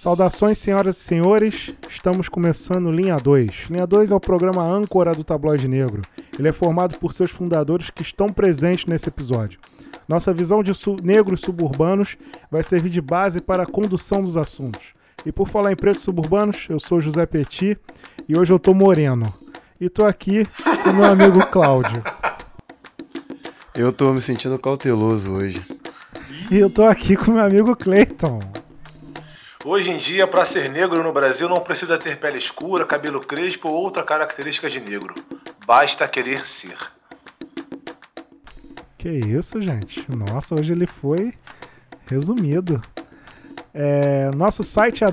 Saudações, senhoras e senhores. Estamos começando Linha 2. Linha 2 é o programa âncora do Tabloide Negro. Ele é formado por seus fundadores que estão presentes nesse episódio. Nossa visão de su negros suburbanos vai servir de base para a condução dos assuntos. E por falar em pretos suburbanos, eu sou José Petit e hoje eu tô moreno. E tô aqui com meu amigo Cláudio. Eu tô me sentindo cauteloso hoje. E eu tô aqui com meu amigo Clayton. Hoje em dia, para ser negro no Brasil, não precisa ter pele escura, cabelo crespo ou outra característica de negro. Basta querer ser. Que isso, gente? Nossa, hoje ele foi resumido. É, nosso site é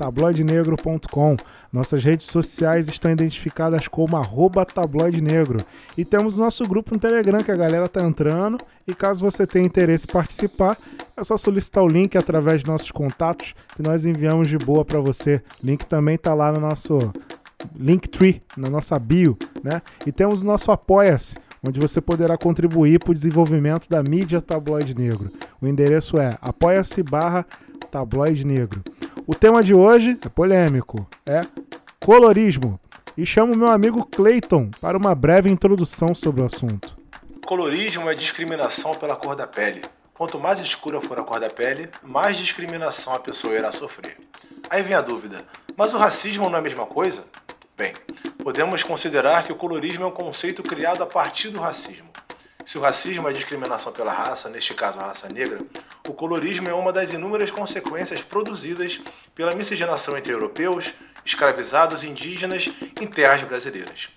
www.tabloidenegro.com. Nossas redes sociais estão identificadas como arroba tabloidenegro. E temos nosso grupo no Telegram que a galera tá entrando. E caso você tenha interesse em participar, é só solicitar o link através de nossos contatos que nós enviamos de boa para você. Link também tá lá no nosso Linktree, na nossa bio, né? E temos o nosso Apoia-se onde você poderá contribuir para o desenvolvimento da mídia tabloide negro. O endereço é apoia-se barra tabloide negro. O tema de hoje é polêmico, é colorismo. E chamo meu amigo Clayton para uma breve introdução sobre o assunto. Colorismo é discriminação pela cor da pele. Quanto mais escura for a cor da pele, mais discriminação a pessoa irá sofrer. Aí vem a dúvida: mas o racismo não é a mesma coisa? Bem, podemos considerar que o colorismo é um conceito criado a partir do racismo. Se o racismo é discriminação pela raça, neste caso a raça negra, o colorismo é uma das inúmeras consequências produzidas pela miscigenação entre europeus, escravizados, indígenas em terras brasileiras.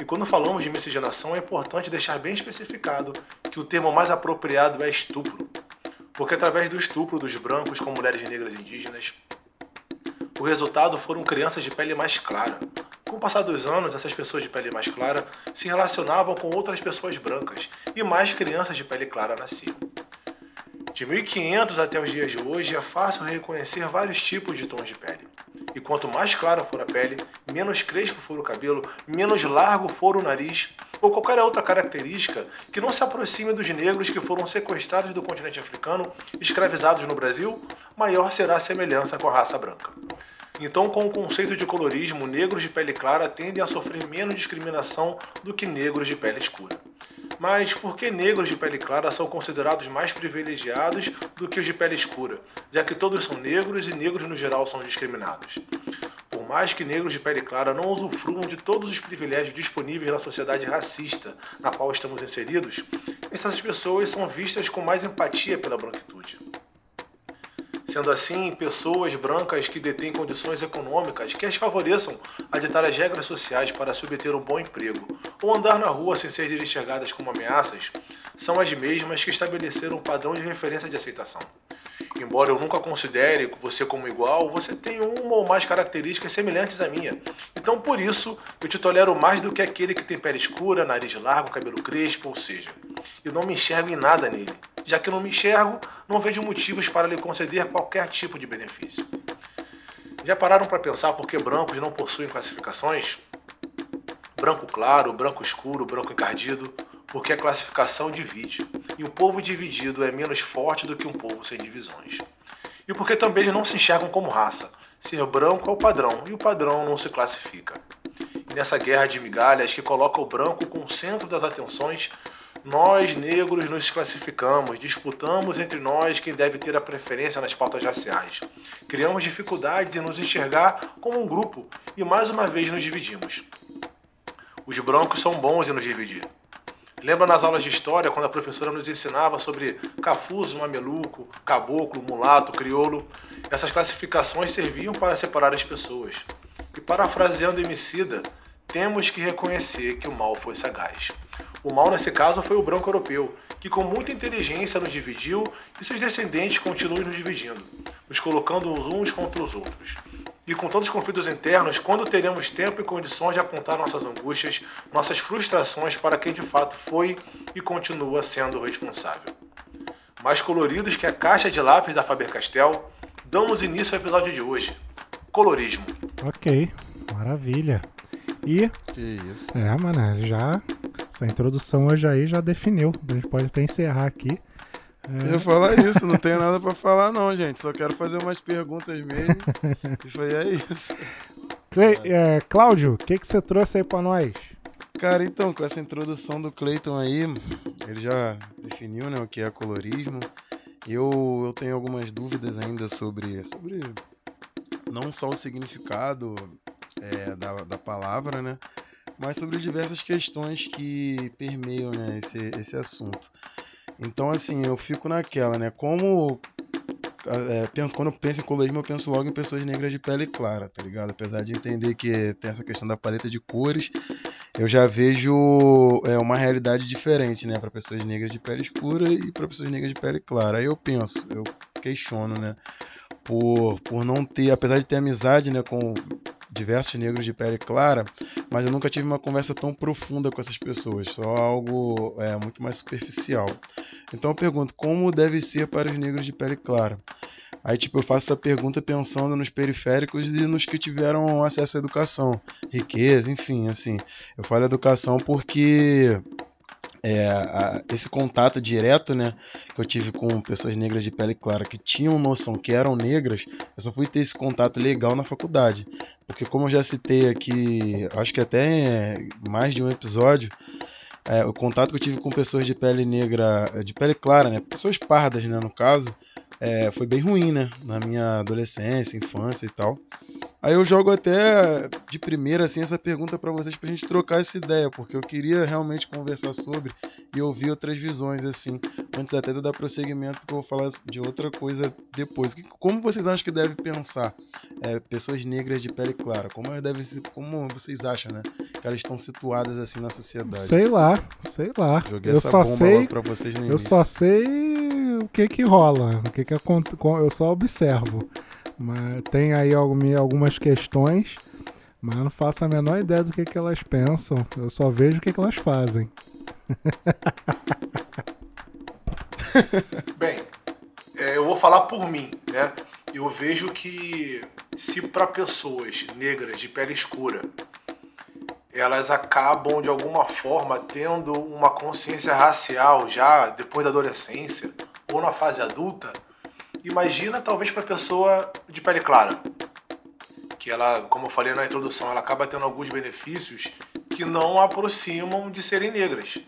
E quando falamos de miscigenação, é importante deixar bem especificado que o termo mais apropriado é estupro, porque através do estupro dos brancos com mulheres negras indígenas, o resultado foram crianças de pele mais clara, com o passar dos anos, essas pessoas de pele mais clara se relacionavam com outras pessoas brancas e mais crianças de pele clara nasciam. De 1500 até os dias de hoje é fácil reconhecer vários tipos de tons de pele. E quanto mais clara for a pele, menos crespo for o cabelo, menos largo for o nariz, ou qualquer outra característica que não se aproxime dos negros que foram sequestrados do continente africano, escravizados no Brasil, maior será a semelhança com a raça branca. Então, com o conceito de colorismo, negros de pele clara tendem a sofrer menos discriminação do que negros de pele escura. Mas por que negros de pele clara são considerados mais privilegiados do que os de pele escura, já que todos são negros e negros no geral são discriminados? Por mais que negros de pele clara não usufruam de todos os privilégios disponíveis na sociedade racista na qual estamos inseridos, essas pessoas são vistas com mais empatia pela branquitude. Sendo assim, pessoas brancas que detêm condições econômicas que as favoreçam a ditar as regras sociais para se obter um bom emprego ou andar na rua sem serem enxergadas como ameaças, são as mesmas que estabeleceram um padrão de referência de aceitação. Embora eu nunca considere você como igual, você tem uma ou mais características semelhantes à minha. Então, por isso, eu te tolero mais do que aquele que tem pele escura, nariz largo, cabelo crespo, ou seja, eu não me enxergo em nada nele. Já que não me enxergo, não vejo motivos para lhe conceder qualquer tipo de benefício. Já pararam para pensar por que brancos não possuem classificações? Branco claro, branco escuro, branco encardido, porque a classificação divide, e o povo dividido é menos forte do que um povo sem divisões. E porque também eles não se enxergam como raça. Ser branco é o padrão, e o padrão não se classifica. E nessa guerra de migalhas que coloca o branco com o centro das atenções, nós, negros, nos classificamos, disputamos entre nós quem deve ter a preferência nas pautas raciais. Criamos dificuldades em nos enxergar como um grupo e mais uma vez nos dividimos. Os brancos são bons em nos dividir. Lembra nas aulas de história quando a professora nos ensinava sobre cafuso, mameluco, caboclo, mulato, crioulo? Essas classificações serviam para separar as pessoas. E parafraseando Emicida, temos que reconhecer que o mal foi sagaz. O mal nesse caso foi o branco europeu, que com muita inteligência nos dividiu e seus descendentes continuam nos dividindo, nos colocando uns contra os outros. E com tantos conflitos internos, quando teremos tempo e condições de apontar nossas angústias, nossas frustrações para quem de fato foi e continua sendo o responsável? Mais coloridos que a caixa de lápis da Faber-Castell, damos início ao episódio de hoje. Colorismo. Ok, maravilha. E. Que isso. É, mano, já. Essa introdução hoje aí já definiu. A gente pode até encerrar aqui. É. Eu ia falar isso, não tenho nada para falar não, gente. Só quero fazer umas perguntas mesmo. e foi aí isso. Cle é, Cláudio, o que, que você trouxe aí para nós? Cara, então, com essa introdução do Clayton aí, ele já definiu né, o que é colorismo. Eu, eu tenho algumas dúvidas ainda sobre, sobre não só o significado é, da, da palavra, né? Mas sobre diversas questões que permeiam né, esse, esse assunto. Então, assim, eu fico naquela, né? Como é, penso, quando eu penso em colorismo, eu penso logo em pessoas negras de pele clara, tá ligado? Apesar de entender que tem essa questão da paleta de cores, eu já vejo é, uma realidade diferente, né? Para pessoas negras de pele escura e para pessoas negras de pele clara. Aí eu penso, eu questiono, né? Por, por não ter, apesar de ter amizade né, com diversos negros de pele clara, mas eu nunca tive uma conversa tão profunda com essas pessoas, só algo é, muito mais superficial. Então eu pergunto, como deve ser para os negros de pele clara? Aí, tipo, eu faço essa pergunta pensando nos periféricos e nos que tiveram acesso à educação, riqueza, enfim, assim. Eu falo educação porque é, a, esse contato direto, né, que eu tive com pessoas negras de pele clara que tinham noção que eram negras, eu só fui ter esse contato legal na faculdade. Porque como eu já citei aqui, acho que até mais de um episódio, é, o contato que eu tive com pessoas de pele negra, de pele clara, né, pessoas pardas, né, no caso, é, foi bem ruim, né, na minha adolescência, infância e tal. Aí eu jogo até de primeira assim essa pergunta para vocês pra gente trocar essa ideia, porque eu queria realmente conversar sobre e ouvir outras visões assim, antes até de dar prosseguimento, porque eu vou falar de outra coisa depois. Como vocês acham que deve pensar é, pessoas negras de pele clara? Como deve como vocês acham, né, que elas estão situadas assim na sociedade? Sei lá, sei lá. Joguei eu essa só bomba sei, para vocês no Eu início. só sei o que que rola, o que que eu só observo. Mas tem aí algumas questões, mas não faço a menor ideia do que, que elas pensam. Eu só vejo o que, que elas fazem. Bem, é, eu vou falar por mim, né? Eu vejo que se para pessoas negras de pele escura elas acabam de alguma forma tendo uma consciência racial já depois da adolescência ou na fase adulta, Imagina talvez para pessoa de pele clara, que ela, como eu falei na introdução, ela acaba tendo alguns benefícios que não aproximam de serem negras.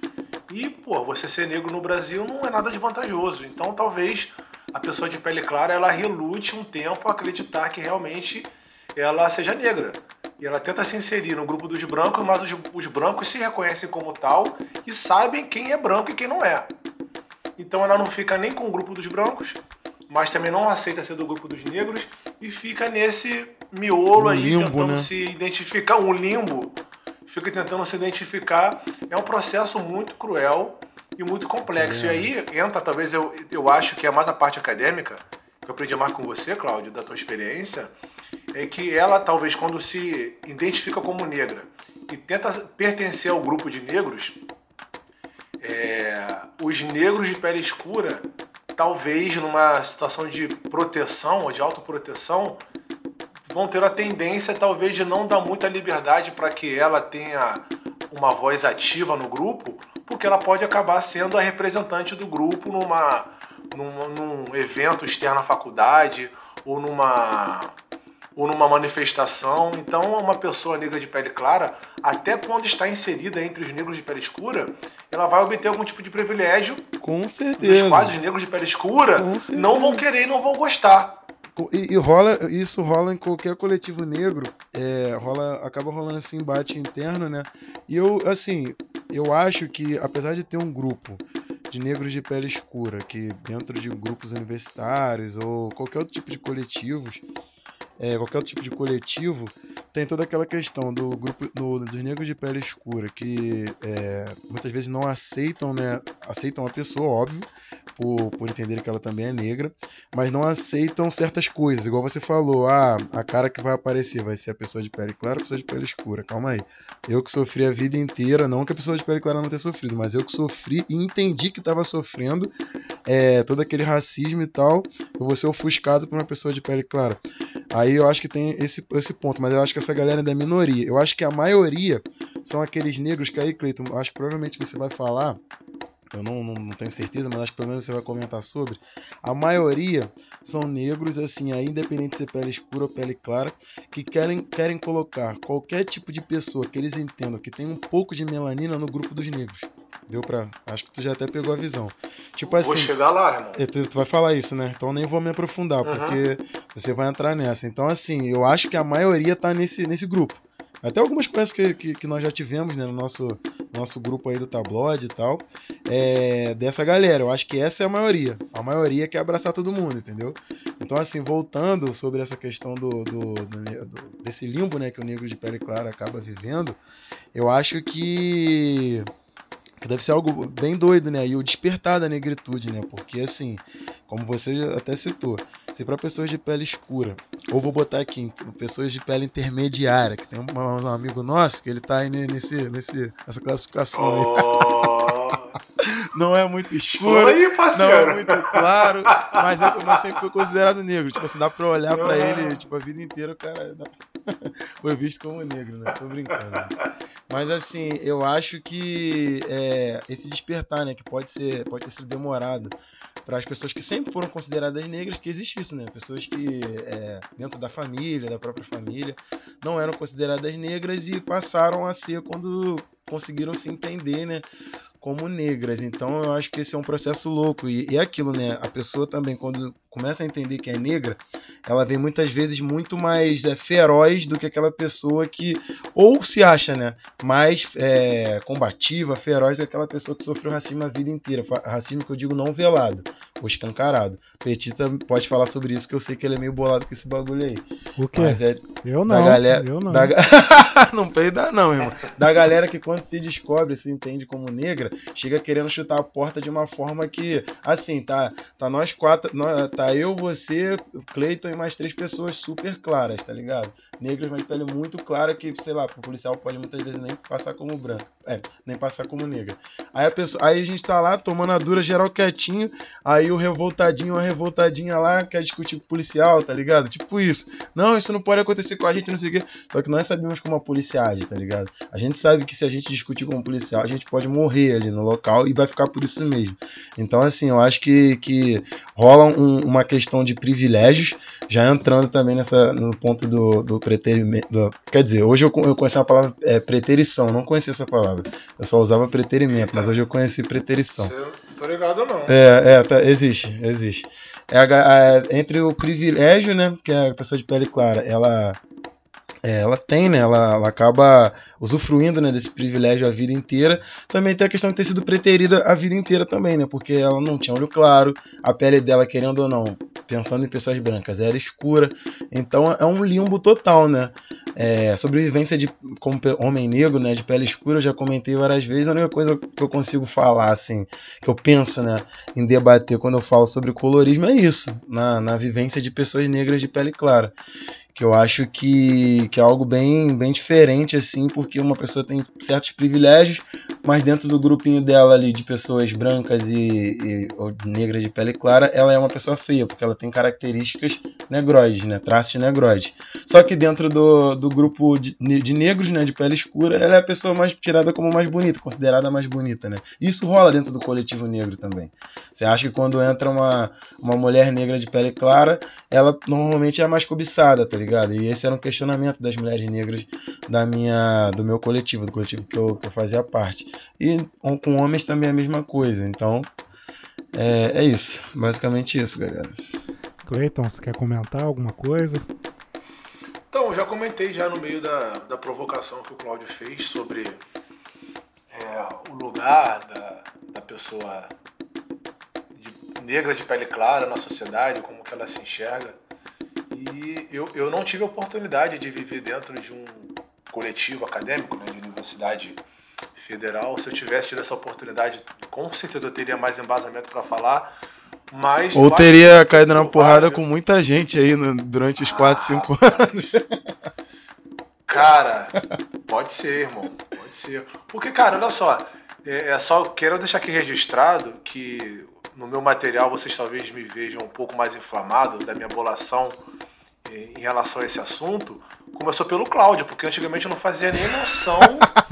E, pô, você ser negro no Brasil não é nada de vantajoso. Então, talvez a pessoa de pele clara ela relute um tempo a acreditar que realmente ela seja negra. E ela tenta se inserir no grupo dos brancos, mas os, os brancos se reconhecem como tal e sabem quem é branco e quem não é. Então ela não fica nem com o grupo dos brancos, mas também não aceita ser do grupo dos negros e fica nesse miolo um aí limbo, tentando né? se identificar, um limbo, fica tentando se identificar. É um processo muito cruel e muito complexo. É. E aí entra, talvez eu, eu acho que é mais a parte acadêmica, que eu aprendi mais com você, Cláudio, da tua experiência, é que ela talvez quando se identifica como negra e tenta pertencer ao grupo de negros, é, os negros de pele escura talvez numa situação de proteção ou de autoproteção, vão ter a tendência talvez de não dar muita liberdade para que ela tenha uma voz ativa no grupo, porque ela pode acabar sendo a representante do grupo numa, num, num evento externo à faculdade ou numa ou numa manifestação. Então, uma pessoa negra de pele clara, até quando está inserida entre os negros de pele escura, ela vai obter algum tipo de privilégio. Com certeza. Os quais os negros de pele escura não vão querer e não vão gostar. E, e, rola, isso rola em qualquer coletivo negro, é, rola, acaba rolando esse embate interno, né? E eu, assim, eu acho que apesar de ter um grupo de negros de pele escura que dentro de grupos universitários ou qualquer outro tipo de coletivos é, qualquer tipo de coletivo, tem toda aquela questão do grupo do, dos negros de pele escura que é, muitas vezes não aceitam, né? Aceitam a pessoa, óbvio, por, por entender que ela também é negra, mas não aceitam certas coisas. Igual você falou, ah, a cara que vai aparecer vai ser a pessoa de pele clara ou a pessoa de pele escura. Calma aí. Eu que sofri a vida inteira, não que a pessoa de pele clara não tenha sofrido, mas eu que sofri e entendi que estava sofrendo é, todo aquele racismo e tal, eu vou ser ofuscado por uma pessoa de pele clara. Aí eu acho que tem esse, esse ponto, mas eu acho que essa galera é minoria. Eu acho que a maioria são aqueles negros que aí, Cleiton, acho que provavelmente você vai falar eu não, não, não, tenho certeza, mas acho que pelo menos você vai comentar sobre. A maioria são negros, assim, aí, independente de ser pele escura ou pele clara, que querem, querem colocar qualquer tipo de pessoa que eles entendam que tem um pouco de melanina no grupo dos negros. Deu pra. Acho que tu já até pegou a visão. Tipo assim. Vou chegar lá, irmão. É, tu, tu, vai falar isso, né? Então nem vou me aprofundar, uhum. porque você vai entrar nessa. Então, assim, eu acho que a maioria tá nesse, nesse grupo. Até algumas coisas que, que, que, nós já tivemos né, no nosso, nosso grupo aí do tabloide e tal. É, dessa galera. Eu acho que essa é a maioria. A maioria quer abraçar todo mundo, entendeu? Então, assim, voltando sobre essa questão do, do, do, desse limbo né, que o negro de pele clara acaba vivendo, eu acho que que deve ser algo bem doido, né? E o despertar da negritude, né? Porque assim, como você até citou, se para pessoas de pele escura, ou vou botar aqui, pessoas de pele intermediária, que tem um, um amigo nosso que ele tá aí nesse, nesse, nessa classificação oh. Não é muito escuro, aí, não é muito claro, mas, é, mas sempre foi considerado negro. Tipo assim, dá pra olhar pra ele, tipo, a vida inteira o cara foi visto como negro, né? Tô brincando. Mas assim, eu acho que é, esse despertar, né, que pode ser, pode ter sido demorado para as pessoas que sempre foram consideradas negras, que existe isso, né? Pessoas que é, dentro da família, da própria família, não eram consideradas negras e passaram a ser quando conseguiram se entender, né? Como negras. Então eu acho que esse é um processo louco. E, e é aquilo, né? A pessoa também, quando começa a entender que é negra, ela vem muitas vezes muito mais é, feroz do que aquela pessoa que ou se acha, né, mais é, combativa, feroz do que aquela pessoa que sofreu racismo a vida inteira. Racismo que eu digo não velado, ou escancarado. Petita pode falar sobre isso, que eu sei que ele é meio bolado com esse bagulho aí. O quê? É eu não. Da galera, eu não. Da, não peida não, irmão. Da galera que quando se descobre, se entende como negra, chega querendo chutar a porta de uma forma que, assim, tá, tá nós quatro, nós, tá eu, você, o Cleiton e mais três pessoas super claras, tá ligado? Negras, mas pele muito clara que, sei lá, pro policial pode muitas vezes nem passar como branco. É, nem passar como negra. Aí a, pessoa, aí a gente tá lá tomando a dura geral quietinho, aí o revoltadinho, a revoltadinha lá quer discutir com o policial, tá ligado? Tipo isso. Não, isso não pode acontecer com a gente, não sei o quê. Só que nós sabemos como a polícia age, tá ligado? A gente sabe que se a gente discutir com o policial, a gente pode morrer ali no local e vai ficar por isso mesmo. Então, assim, eu acho que, que rola um, uma questão de privilégios, já entrando também nessa, no ponto do, do preterimento. Quer dizer, hoje eu, eu conheci a palavra é, preterição, não conhecia essa palavra. Eu só usava preterimento, mas hoje eu conheci preterição. Não tô ligado, não. É, é tá, existe, existe. É a, a, entre o privilégio, né, que é a pessoa de pele clara, ela é, ela tem, né? Ela, ela acaba usufruindo né, desse privilégio a vida inteira. Também tem a questão de ter sido preterida a vida inteira também, né? Porque ela não tinha olho claro, a pele dela, querendo ou não, pensando em pessoas brancas, era escura. Então é um limbo total, né? É, sobrevivência de como homem negro, né? De pele escura, eu já comentei várias vezes. A única coisa que eu consigo falar, assim, que eu penso, né, em debater quando eu falo sobre colorismo é isso, na, na vivência de pessoas negras de pele clara que eu acho que, que é algo bem, bem diferente, assim, porque uma pessoa tem certos privilégios, mas dentro do grupinho dela ali de pessoas brancas e, e ou negras de pele clara, ela é uma pessoa feia, porque ela tem características negroides, né, traços negroides. Só que dentro do, do grupo de, de negros, né, de pele escura, ela é a pessoa mais tirada como mais bonita, considerada mais bonita, né. Isso rola dentro do coletivo negro também. Você acha que quando entra uma, uma mulher negra de pele clara, ela normalmente é mais cobiçada, tá ligado? E esse era um questionamento das mulheres negras da minha, do meu coletivo, do coletivo que eu, que eu fazia parte. E com homens também é a mesma coisa. Então, é, é isso. Basicamente isso, galera. Cleiton, você quer comentar alguma coisa? Então, já comentei já no meio da, da provocação que o Cláudio fez sobre é, o lugar da, da pessoa de, negra de pele clara na sociedade, como que ela se enxerga. E eu, eu não tive a oportunidade de viver dentro de um coletivo acadêmico, né, de universidade federal. Se eu tivesse tido essa oportunidade, com certeza eu teria mais embasamento para falar. Mas Ou teria caído na porrada com muita gente aí no, durante os 4, 5 ah, anos. Cara, pode ser, irmão. Pode ser. Porque, cara, olha só. É, é só quero deixar aqui registrado que no meu material vocês talvez me vejam um pouco mais inflamado da minha bolação em relação a esse assunto começou pelo Cláudio, porque antigamente eu não fazia nem noção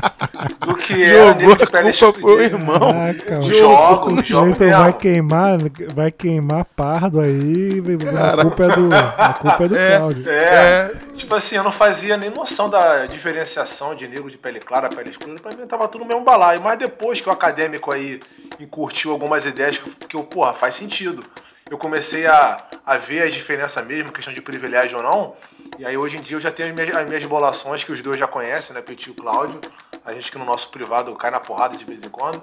do que é negro de pele culpa pro irmão. Caraca, Jogo, o jogo vai queimar, vai queimar pardo aí. A culpa é do, a culpa é do Cláudio. É, tipo assim, eu não fazia nem noção da diferenciação de negro de pele clara, pele escura. Pra mim tava tudo no mesmo balaio. Mas depois que o acadêmico aí encurtiu algumas ideias que, que eu, porra, faz sentido. Eu comecei a, a ver a diferença mesmo, questão de privilégio ou não. E aí hoje em dia eu já tenho as minhas, as minhas bolações que os dois já conhecem, né? Petit e Cláudio. A gente que no nosso privado cai na porrada de vez em quando.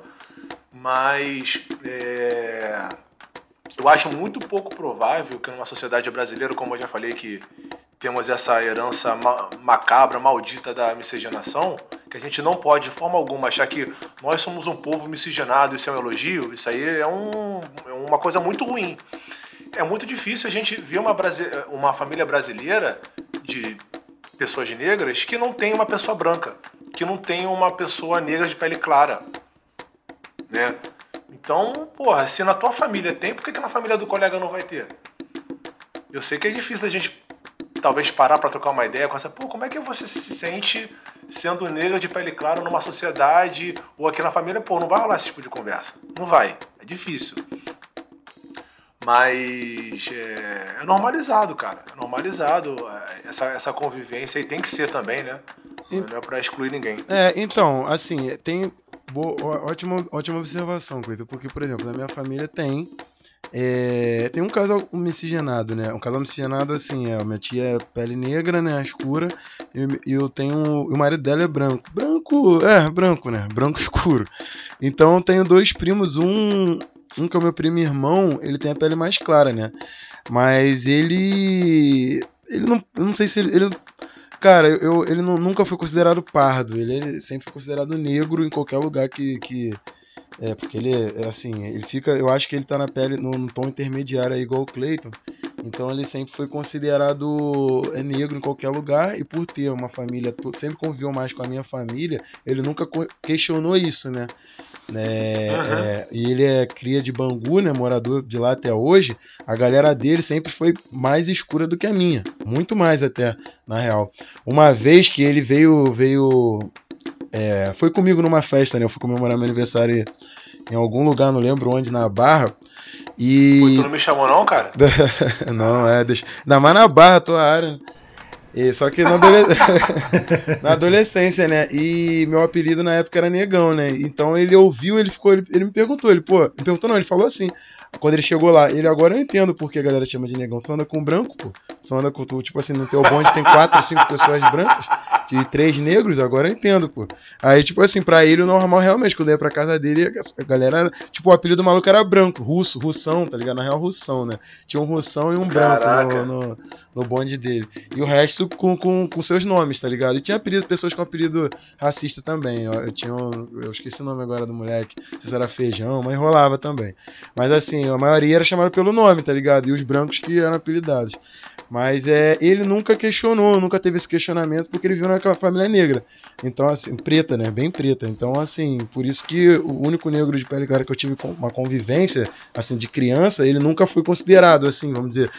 Mas é, eu acho muito pouco provável que numa sociedade brasileira, como eu já falei, que temos essa herança ma- macabra, maldita da miscigenação, que a gente não pode de forma alguma achar que nós somos um povo miscigenado, isso é um elogio, isso aí é, um- é uma coisa muito ruim. É muito difícil a gente ver uma, uma família brasileira de pessoas negras que não tem uma pessoa branca, que não tem uma pessoa negra de pele clara, né? Então, porra, se na tua família tem, por que, que na família do colega não vai ter? Eu sei que é difícil a gente talvez parar para trocar uma ideia com essa, pô, como é que você se sente sendo negra de pele clara numa sociedade ou aqui na família? Pô, não vai rolar esse tipo de conversa. Não vai. É difícil. Mas é, é normalizado, cara. É normalizado é, essa, essa convivência e tem que ser também, né? Não é pra excluir ninguém. É, então, assim, tem. Boa, ótima, ótima observação, Cleiton, porque, por exemplo, na minha família tem. É, tem um casal miscigenado, né? Um casal miscigenado, assim, é, minha tia é pele negra, né? Escura, e e eu tenho. E o marido dela é branco. Branco, é, branco, né? Branco escuro. Então eu tenho dois primos, um. Um que é o meu primo irmão, ele tem a pele mais clara, né? Mas ele. Ele não. Eu não sei se ele. ele Cara, eu, ele nu- nunca foi considerado pardo. Ele, ele sempre foi considerado negro em qualquer lugar que. que é, porque ele é é assim, ele fica. Eu acho que ele tá na pele no, no tom intermediário aí, igual o Clayton. Então ele sempre foi considerado é, negro em qualquer lugar. E por ter uma família, sempre conviveu mais com a minha família, ele nunca questionou isso, né? Né, Aham. é, e ele é cria de Bangu, né? Morador de lá até hoje. A galera dele sempre foi mais escura do que a minha. Muito mais até, na real. Uma vez que ele veio. veio é, foi comigo numa festa, né? Eu fui comemorar meu aniversário em algum lugar, não lembro onde, na Barra. Pô, E. tu não me chamou não, cara? não, é, deixa. Ainda mais na Barra, tua área. E, só que na, na adolescência, né? E meu apelido na época era Negão, né? Então ele ouviu, ele ficou, ele, ele me perguntou, ele, pô, me perguntou não, ele falou assim. Quando ele chegou lá, ele agora eu entendo porque a galera chama de negão. Você anda com branco, pô. Você anda com tipo assim, no teu bonde tem quatro, cinco pessoas brancas e três negros, agora eu entendo, pô. Aí, tipo assim, pra ele o normal realmente, quando eu ia pra casa dele, a galera era, tipo, o apelido do maluco era branco, russo, russão, tá ligado? Na real, russão, né? Tinha um russão e um branco no, no, no bonde dele. E o resto com, com, com seus nomes, tá ligado? E tinha apelido, pessoas com apelido racista também. Eu, eu tinha um, eu esqueci o nome agora do moleque, não se era feijão, mas rolava também. Mas assim, a maioria era chamada pelo nome, tá ligado? E os brancos que eram apelidados. Mas é, ele nunca questionou, nunca teve esse questionamento, porque ele viu naquela família negra. Então, assim, preta, né? Bem preta. Então, assim, por isso que o único negro de pele clara que eu tive uma convivência, assim, de criança, ele nunca foi considerado, assim, vamos dizer.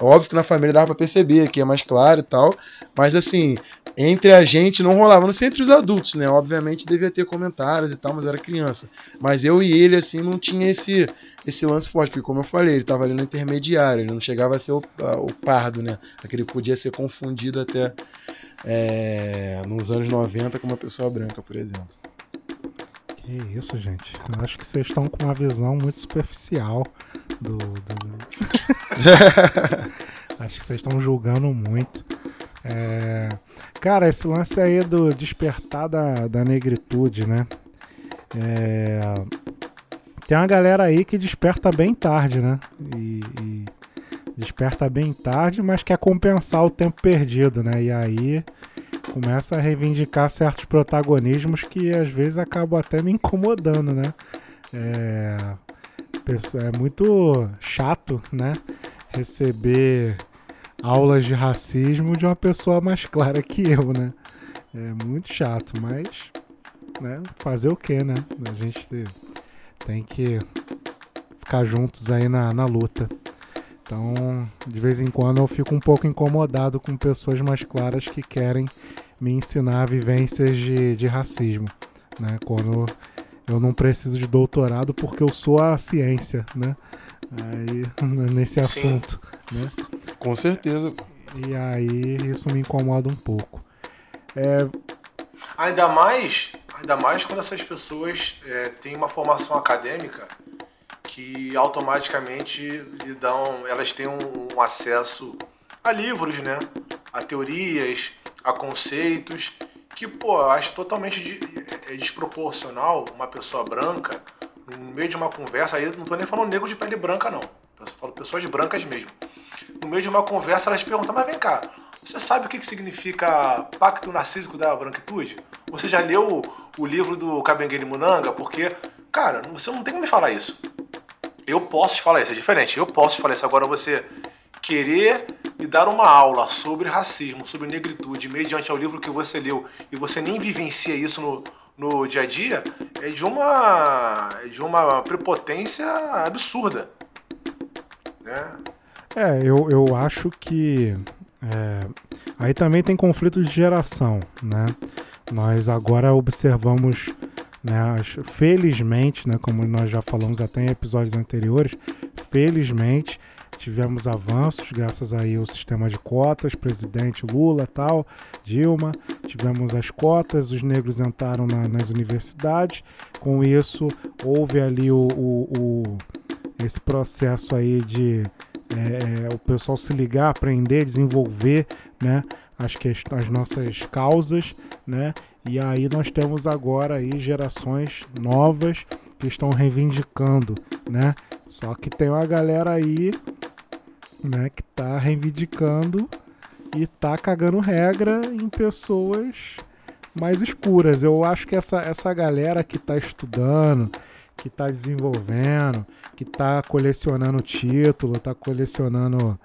Óbvio que na família dava pra perceber que é mais claro e tal, mas, assim, entre a gente não rolava. Não sei entre os adultos, né? Obviamente devia ter comentários e tal, mas era criança. Mas eu e ele, assim, não tinha esse esse lance forte, porque como eu falei, ele tava ali no intermediário, ele não chegava a ser o, a- o pardo, né? Aquele podia ser confundido até é, nos anos 90 com uma pessoa branca, por exemplo. Que isso, gente. Eu acho que vocês estão com uma visão muito superficial do. do- acho que vocês estão julgando muito. É, Cara, esse lance aí do despertar da, da negritude, né? É, Tem uma galera aí que desperta bem tarde, né? E, e desperta bem tarde, mas quer compensar o tempo perdido, né? E aí começa a reivindicar certos protagonismos que às vezes acabam até me incomodando, né? É, é muito chato, né? Receber aulas de racismo de uma pessoa mais clara que eu, né? É muito chato, mas né? fazer o que, né? A gente tem que ficar juntos aí na, na luta. Então, de vez em quando eu fico um pouco incomodado com pessoas mais claras que querem me ensinar vivências de, de racismo. né? Quando eu não preciso de doutorado porque eu sou a ciência, né? Aí, nesse assunto, Sim. né? Com certeza. E aí isso me incomoda um pouco. É... Ainda mais, ainda mais quando essas pessoas é, têm uma formação acadêmica que automaticamente lhe dão, elas têm um, um acesso a livros, né? A teorias, a conceitos que, pô, eu acho totalmente de, é desproporcional uma pessoa branca, no meio de uma conversa, aí não tô nem falando negro de pele branca, não. Eu falo pessoas brancas mesmo. No meio de uma conversa, elas perguntam, mas vem cá, você sabe o que, que significa pacto narcísico da branquitude? Você já leu o, o livro do Kabenguele Munanga? Porque, cara, você não tem que me falar isso. Eu posso te falar isso, é diferente. Eu posso te falar isso. Agora você querer me dar uma aula sobre racismo, sobre negritude, mediante ao livro que você leu, e você nem vivencia isso no, no dia a dia, é de uma, é de uma prepotência absurda. Né? É, eu, eu acho que é, aí também tem conflito de geração, né? Nós agora observamos, né, felizmente, né, como nós já falamos até em episódios anteriores, felizmente tivemos avanços graças aí ao sistema de cotas, presidente Lula tal, Dilma, tivemos as cotas, os negros entraram na, nas universidades, com isso houve ali o, o, o esse processo aí de é, é o pessoal se ligar, aprender, desenvolver, né, as, que, as nossas causas, né, e aí nós temos agora aí gerações novas que estão reivindicando, né? Só que tem uma galera aí, né, que tá reivindicando e tá cagando regra em pessoas mais escuras. Eu acho que essa, essa galera que tá estudando, que tá desenvolvendo, que tá colecionando título, tá colecionando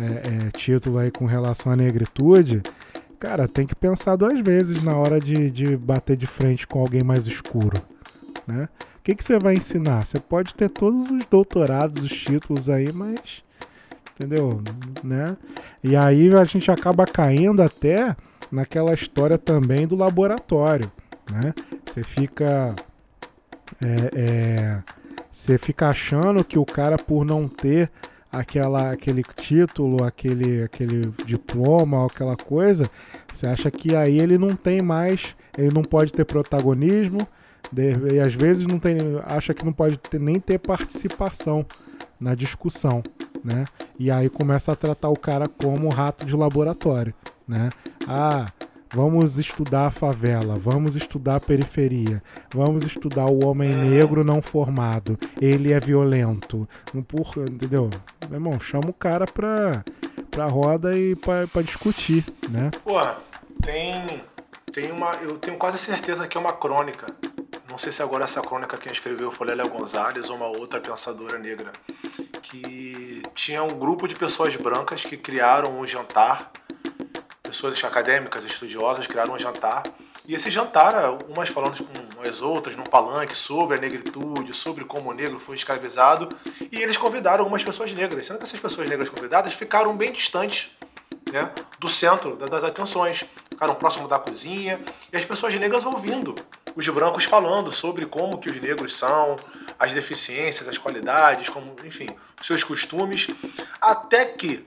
é, é, título aí com relação à negritude, cara, tem que pensar duas vezes na hora de, de bater de frente com alguém mais escuro, né? que, que você vai ensinar? Você pode ter todos os doutorados, os títulos aí, mas. Entendeu? Né? E aí a gente acaba caindo até naquela história também do laboratório. Né? Você fica. É, é, você fica achando que o cara, por não ter aquela, aquele título, aquele, aquele diploma, aquela coisa, você acha que aí ele não tem mais, ele não pode ter protagonismo, e às vezes não tem, acha que não pode ter, nem ter participação na discussão, né? E aí começa a tratar o cara como rato de laboratório, né? Ah, vamos estudar a favela, vamos estudar a periferia, vamos estudar o homem negro não formado, ele é violento, por, entendeu? Meu irmão, chama o cara pra, pra roda e pra, pra discutir, né? Pô, tem, tem uma, eu tenho quase certeza que é uma crônica não sei se agora essa crônica quem escreveu foi Lélia Gonzalez ou uma outra pensadora negra, que tinha um grupo de pessoas brancas que criaram um jantar, pessoas acadêmicas, estudiosas, criaram um jantar, e esse jantar, umas falando com as outras, num palanque, sobre a negritude, sobre como o negro foi escravizado, e eles convidaram algumas pessoas negras, sendo que essas pessoas negras convidadas ficaram bem distantes né, do centro das atenções, ficaram próximo da cozinha, e as pessoas negras ouvindo os brancos falando sobre como que os negros são, as deficiências, as qualidades, como, enfim, os seus costumes, até que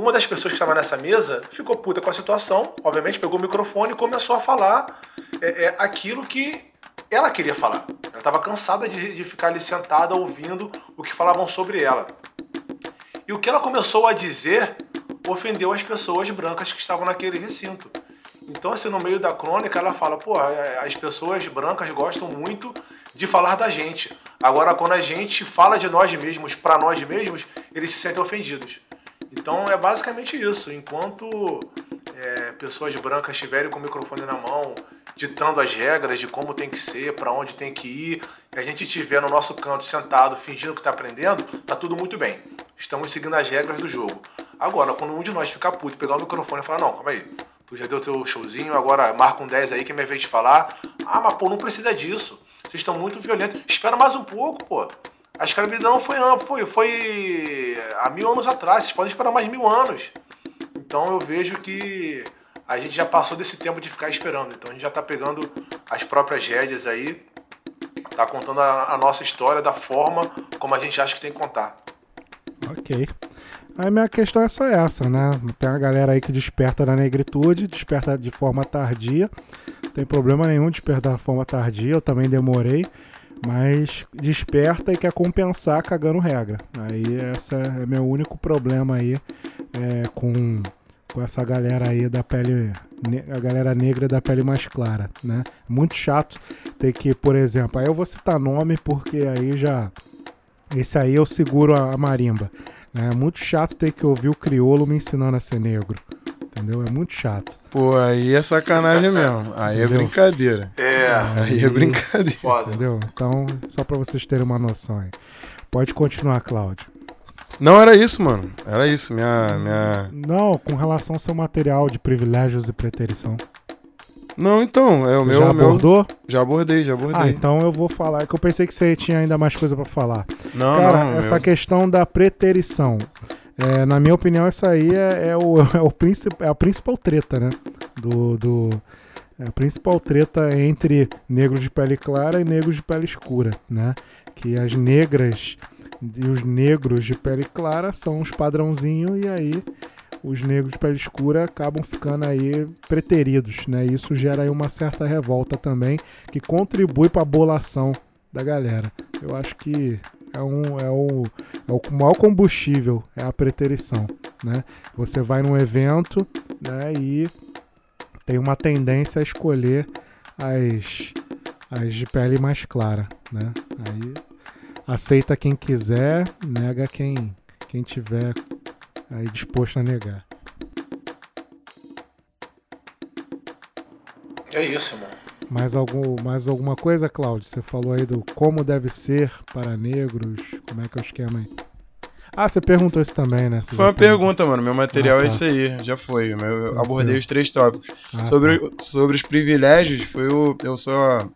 uma das pessoas que estava nessa mesa ficou puta com a situação, obviamente pegou o microfone e começou a falar é, é, aquilo que ela queria falar. Ela estava cansada de, de ficar ali sentada ouvindo o que falavam sobre ela. E o que ela começou a dizer ofendeu as pessoas brancas que estavam naquele recinto. Então, assim, no meio da crônica, ela fala: pô, as pessoas brancas gostam muito de falar da gente. Agora, quando a gente fala de nós mesmos para nós mesmos, eles se sentem ofendidos. Então, é basicamente isso. Enquanto é, pessoas brancas estiverem com o microfone na mão, ditando as regras de como tem que ser, para onde tem que ir, e a gente estiver no nosso canto sentado, fingindo que está aprendendo, tá tudo muito bem. Estamos seguindo as regras do jogo. Agora, quando um de nós ficar puto, pegar o microfone e falar: não, calma aí tu já deu teu showzinho, agora marca um 10 aí que é minha vez de falar. Ah, mas pô, não precisa disso. Vocês estão muito violentos. Espera mais um pouco, pô. A escravidão foi, foi, foi há mil anos atrás. Vocês podem esperar mais mil anos. Então eu vejo que a gente já passou desse tempo de ficar esperando. Então a gente já tá pegando as próprias rédeas aí, tá contando a, a nossa história da forma como a gente acha que tem que contar. Ok. A minha questão é só essa, né? Tem uma galera aí que desperta na negritude, desperta de forma tardia. Não tem problema nenhum despertar de forma tardia, eu também demorei. Mas desperta e quer compensar cagando regra. Aí esse é meu único problema aí é, com, com essa galera aí da pele. A galera negra da pele mais clara, né? Muito chato ter que, por exemplo, aí eu vou citar nome porque aí já. Esse aí eu seguro a, marimba. É muito chato ter que ouvir o criolo me ensinando a ser negro. Entendeu? É muito chato. Pô, aí é sacanagem mesmo. Aí é Entendeu? é brincadeira. É. Aí, é brincadeira. Foda. Entendeu? Então, só pra vocês terem uma noção aí. Pode continuar, Cláudio. Não, era isso, mano. Era isso, minha, minha. Não, com relação ao seu material de privilégios e preterição. Não, então, é o você meu. Já abordou? Meu... Já abordei, já abordei. Ah, então eu vou falar, que eu pensei que você tinha ainda mais coisa para falar. Não, Cara, não, essa meu... questão da preterição. É, na minha opinião, isso aí é, é o, é, o princip, é a principal treta, né? Do. do é a principal treta entre negros de pele clara e negros de pele escura, né? Que as negras e os negros de pele clara são os padrãozinhos e aí os negros de pele escura acabam ficando aí preteridos, né? Isso gera aí uma certa revolta também, que contribui para a bolação da galera. Eu acho que é, um, é, o, é o maior combustível, é a preterição, né? Você vai num evento, né, e tem uma tendência a escolher as, as de pele mais clara, né? Aí aceita quem quiser, nega quem, quem tiver aí disposto a negar. É isso, irmão. Mais, algum, mais alguma coisa, Cláudio? Você falou aí do como deve ser para negros. Como é que é o esquema aí? Ah, você perguntou isso também, né? Você foi uma pergunta, mano. Meu material ah, tá. é isso aí, já foi. Eu abordei os três tópicos. Ah, sobre, tá. sobre os privilégios, foi o. Eu só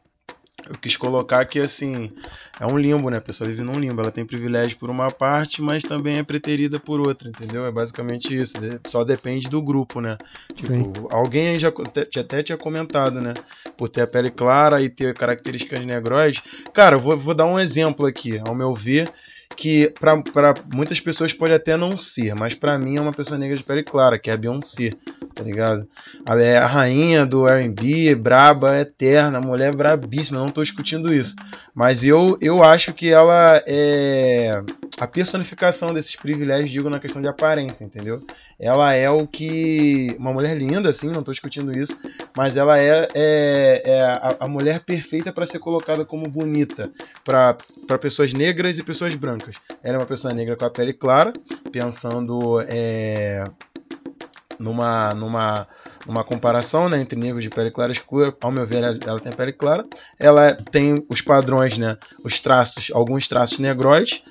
eu quis colocar que, assim, é um limbo, né? A pessoa vive num limbo. Ela tem privilégio por uma parte, mas também é preterida por outra, entendeu? É basicamente isso. Só depende do grupo, né? Tipo, Sim. alguém já até tinha comentado, né? Por ter a pele clara e ter características negroides. Cara, eu vou, vou dar um exemplo aqui. Ao meu ver, que para muitas pessoas pode até não ser, mas para mim é uma pessoa negra de pele clara, que é a Beyoncé, tá ligado? A, é a rainha do R&B, braba, eterna, mulher brabíssima, não tô discutindo isso, mas eu, eu acho que ela é a personificação desses privilégios, digo na questão de aparência, entendeu? Ela é o que uma mulher linda, assim, não tô discutindo isso, mas ela é, é, é a, a mulher perfeita para ser colocada como bonita para pessoas negras e pessoas brancas brancas. Ela é uma pessoa negra com a pele clara, pensando é, numa, numa, numa comparação né, entre negros de pele clara e escura. Ao meu ver, ela, tem pele clara. Ela tem os padrões, né, os traços, alguns traços negroides,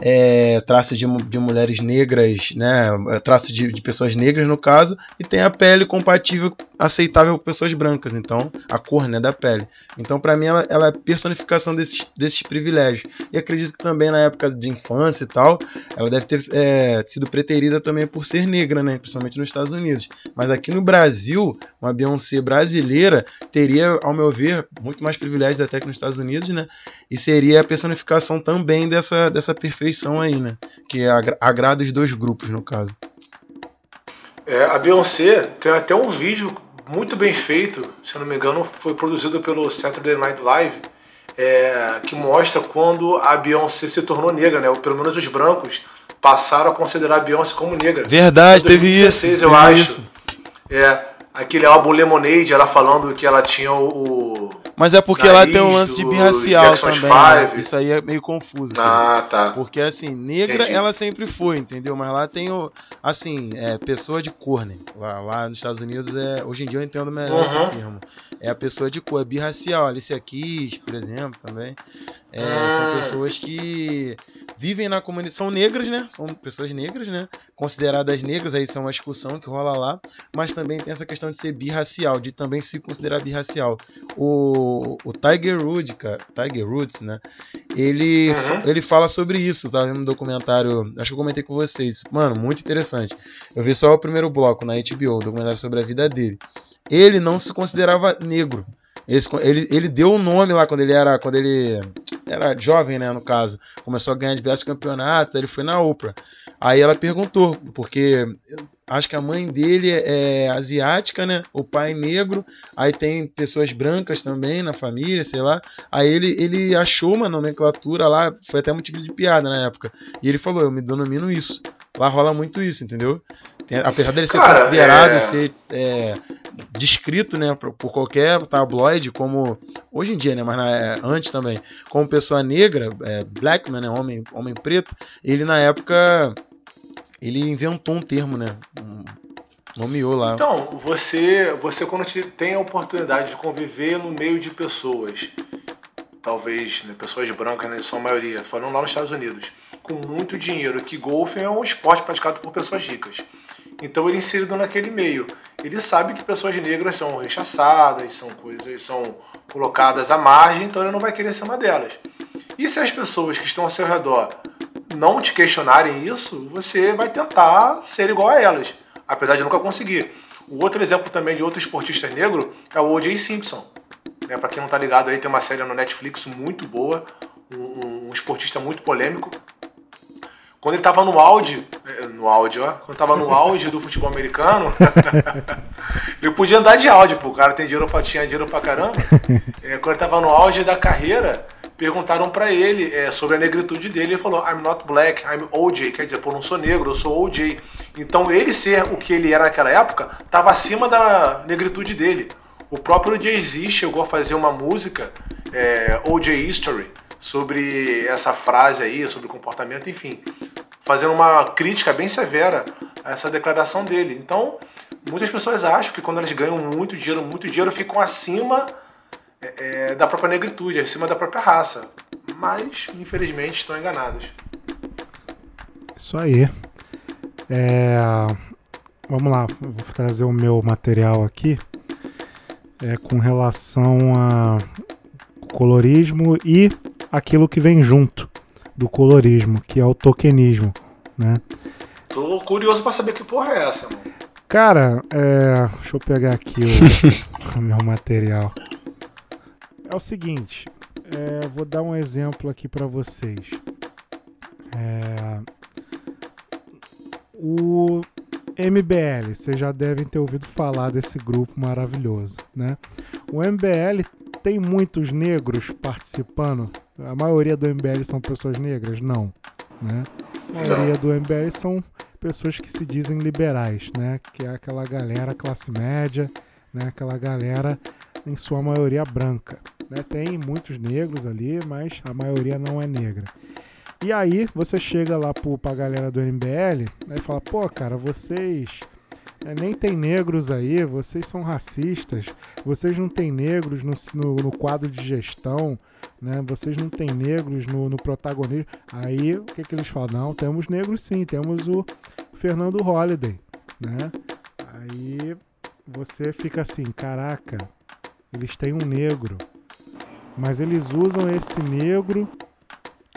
é, traços de, de mulheres negras, né, traços de, de pessoas negras no caso, e tem a pele compatível aceitável para pessoas brancas, então a cor né, da pele. Então, para mim, ela, ela, é personificação desses, desses privilégios. E acredito que também na época de infância e tal, ela deve ter é, sido preterida também por ser negra, né, principalmente nos Estados Unidos. Mas aqui no Brasil, uma Beyoncé brasileira teria, ao meu ver, muito mais privilégios até que nos Estados Unidos, né? E seria a personificação também dessa, dessa perfeição aí, né? Que agrada os dois grupos, no caso. É, a Beyoncé tem até um vídeo muito bem feito, se não me engano, foi produzido pelo Saturday Night Live, é, que mostra quando a Beyoncé se tornou negra, né? Ou pelo menos os brancos passaram a considerar a Beyoncé como negra. Verdade, teve isso. eu teve acho. Isso. É, aquele álbum Lemonade, ela falando que ela tinha o. Mas é porque lá tem um lance de birracial também. Né? Isso aí é meio confuso. Ah, tá. Porque assim, negra Entendi. ela sempre foi, entendeu? Mas lá tem o. Assim, é pessoa de cor, né? Lá, lá nos Estados Unidos, é, hoje em dia eu entendo melhor uhum. esse termo. É a pessoa de cor, é birracial. Alicia Keys, por exemplo, também. É. São pessoas que vivem na comunidade, são negras, né? São pessoas negras, né? Consideradas negras, aí são uma discussão que rola lá, mas também tem essa questão de ser birracial, de também se considerar birracial. O, o Tiger Woods, cara, Tiger Woods, né? Ele, uhum. ele fala sobre isso, tá vendo no documentário, acho que eu comentei com vocês. Mano, muito interessante. Eu vi só o primeiro bloco na HBO, o documentário sobre a vida dele. Ele não se considerava negro. Ele, ele deu o um nome lá quando ele era quando ele era jovem, né, no caso. Começou a ganhar diversos campeonatos, aí ele foi na Oprah. Aí ela perguntou, porque acho que a mãe dele é, é asiática, né? O pai é negro, aí tem pessoas brancas também na família, sei lá. Aí ele, ele achou uma nomenclatura lá, foi até motivo de piada na época. E ele falou: Eu me denomino isso. Lá rola muito isso, entendeu? Tem, apesar dele ser Cara, considerado, é... ser é, descrito né, por, por, qualquer tabloide como. Hoje em dia, né? Mas na, é, antes também, como pessoa negra, é, black man, né, homem, homem preto, ele na época ele inventou um termo, né? Um, nomeou lá. Então, você, você quando tem a oportunidade de conviver no meio de pessoas, talvez né, pessoas brancas, né, em sua maioria, falando lá nos Estados Unidos, com muito dinheiro, que golfe é um esporte praticado por pessoas ricas. Então ele é inserido naquele meio. Ele sabe que pessoas negras são rechaçadas, são coisas, são colocadas à margem, então ele não vai querer ser uma delas. E se as pessoas que estão ao seu redor não te questionarem isso, você vai tentar ser igual a elas, apesar de nunca conseguir. O outro exemplo também de outro esportista negro é o O.J. Simpson. Né, Para quem não tá ligado aí, tem uma série no Netflix muito boa, um, um esportista muito polêmico. Quando ele tava no auge, é, no auge, ó, quando tava no auge do futebol americano, ele podia andar de áudio, pô, o cara tem dinheiro pra, tinha dinheiro pra caramba. É, quando ele tava no auge da carreira, perguntaram para ele é, sobre a negritude dele. Ele falou: I'm not black, I'm OJ. Quer dizer, pô, não sou negro, eu sou OJ. Então ele ser o que ele era naquela época estava acima da negritude dele. O próprio Jay-Z chegou a fazer uma música, é, OJ History, sobre essa frase aí, sobre o comportamento, enfim, fazendo uma crítica bem severa a essa declaração dele. Então, muitas pessoas acham que quando elas ganham muito dinheiro, muito dinheiro, ficam acima é, é, da própria negritude, acima da própria raça. Mas, infelizmente, estão enganados. Isso aí. É, vamos lá, vou trazer o meu material aqui é, com relação a colorismo e aquilo que vem junto do colorismo, que é o tokenismo, né? Tô curioso para saber que porra é essa, mano. Cara, é, deixa eu pegar aqui o, o meu material. É o seguinte, é, vou dar um exemplo aqui para vocês. É, o MBL, vocês já devem ter ouvido falar desse grupo maravilhoso, né? O MBL tem muitos negros participando. A maioria do MBL são pessoas negras? Não, né? A maioria do MBL são pessoas que se dizem liberais, né? Que é aquela galera classe média, né? Aquela galera em sua maioria branca. Né? Tem muitos negros ali, mas a maioria não é negra. E aí você chega lá pro, pra galera do MBL e fala, pô, cara, vocês é, nem tem negros aí, vocês são racistas, vocês não têm negros no, no, no quadro de gestão, né? Vocês não têm negros no, no protagonismo. Aí o que, que eles falam? Não, temos negros sim, temos o Fernando Holliday, né? Aí você fica assim, caraca, eles têm um negro, mas eles usam esse negro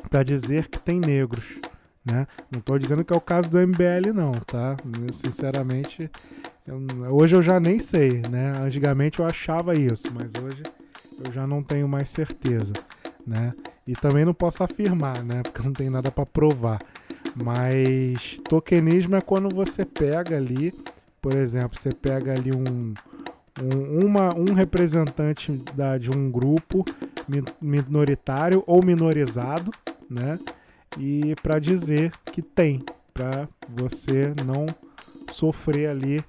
para dizer que tem negros. Né? Não estou dizendo que é o caso do MBL, não, tá? Sinceramente, eu, hoje eu já nem sei, né? Antigamente eu achava isso, mas hoje eu já não tenho mais certeza, né? E também não posso afirmar, né? Porque não tem nada para provar. Mas tokenismo é quando você pega ali, por exemplo, você pega ali um, um, uma, um representante da, de um grupo minoritário ou minorizado, né? E para dizer que tem, para você não sofrer ali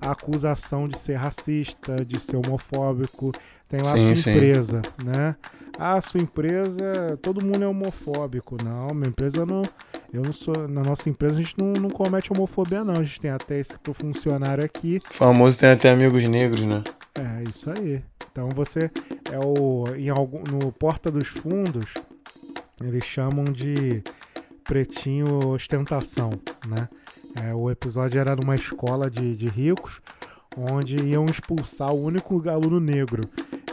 a acusação de ser racista, de ser homofóbico. Tem lá sim, sua empresa, né? Ah, sua empresa, todo mundo é homofóbico. Não, minha empresa não. Eu não sou. Na nossa empresa a gente não, não comete homofobia, não. A gente tem até esse pro funcionário aqui. O famoso tem até amigos negros, né? É, isso aí. Então você é o. Em algum, no Porta dos Fundos, eles chamam de pretinho ostentação, né? É, o episódio era numa escola de, de ricos, onde iam expulsar o único aluno negro.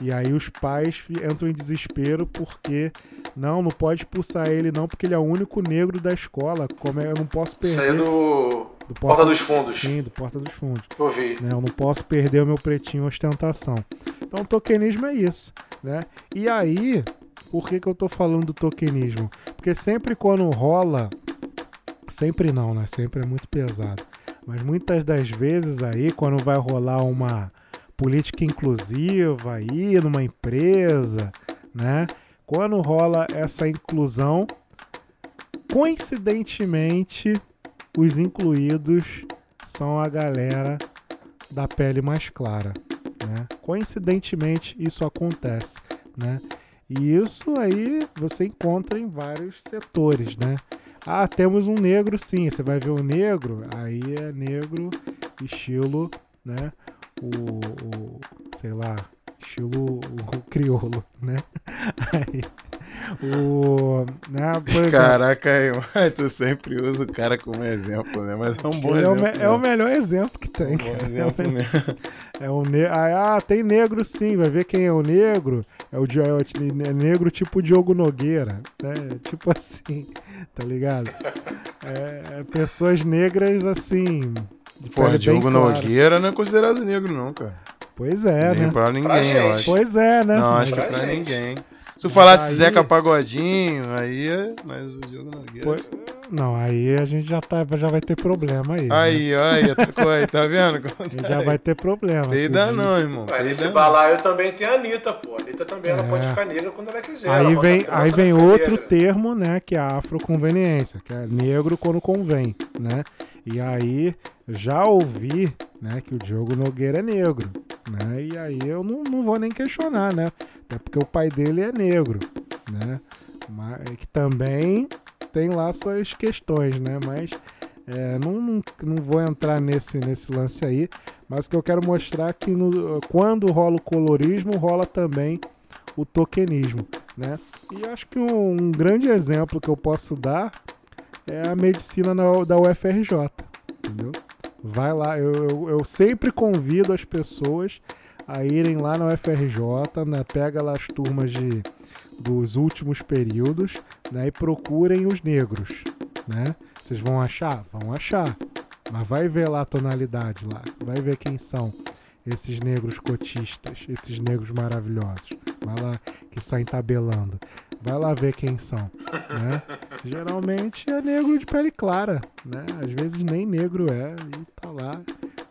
E aí os pais entram em desespero porque não, não pode expulsar ele não, porque ele é o único negro da escola. Como é, eu não posso perder. Isso aí é do, do Porta, Porta, dos Fundos. Sim, do Porta dos Fundos. Eu vi. Né, eu não posso perder o meu pretinho ostentação. Então o tokenismo é isso, né? E aí, por que, que eu tô falando do tokenismo? Porque sempre quando rola, sempre não, né? Sempre é muito pesado. Mas muitas das vezes aí, quando vai rolar uma política inclusiva aí numa empresa, né? Quando rola essa inclusão, coincidentemente, os incluídos são a galera da pele mais clara, né? Coincidentemente isso acontece, né? E isso aí você encontra em vários setores, né? Ah, temos um negro sim. Você vai ver o negro, aí é negro estilo, né? O, o sei lá, estilo o, o crioulo, né? Aí o, né, Caraca, aí, tu sempre usa o cara como exemplo, né? Mas é um bom é exemplo. O é o melhor exemplo que tem. É um bom exemplo mesmo. É o ne ah, tem negro sim, vai ver quem é o negro. É o, é é negro tipo Diogo Nogueira, né? Tipo assim, tá ligado? É, é pessoas negras assim. Pô, Diogo Nogueira não é considerado negro, não, cara. Pois é, Nem né? Pra ninguém, pra eu acho. Pois é, né? Não, acho que pra, pra ninguém. Se tu falasse aí... Zeca Pagodinho, aí é. Mas o jogo Nogueira. Pois... Não, aí a gente já, tá, já vai ter problema aí. Aí, né? aí, aí, tá vendo? já vai ter problema. Peida não, irmão. Mas nesse balaio também tem a Anitta, pô. A Anitta também é. ela pode ficar negra quando ela quiser. Aí ela vem, aí vem outro termo, né? Que é a afroconveniência, que é negro quando convém, né? E aí já ouvi né, que o Diogo Nogueira é negro. Né? E aí eu não, não vou nem questionar, né? Até porque o pai dele é negro, né? Mas, que também tem lá suas questões, né? Mas é, não, não, não vou entrar nesse, nesse lance aí. Mas o que eu quero mostrar é que no, quando rola o colorismo, rola também o tokenismo, né? E acho que um, um grande exemplo que eu posso dar é a medicina na, da UFRJ, entendeu? Vai lá, eu, eu, eu, sempre convido as pessoas a irem lá na UFRJ, né? Pega lá as turmas de, dos últimos períodos, né? E procurem os negros, né? Vocês vão achar? Vão achar. Mas vai ver lá a tonalidade lá, vai ver quem são esses negros cotistas, esses negros maravilhosos. Vai lá que saem tabelando. Vai lá ver quem são. Né? Geralmente é negro de pele clara, né? Às vezes nem negro é e tá lá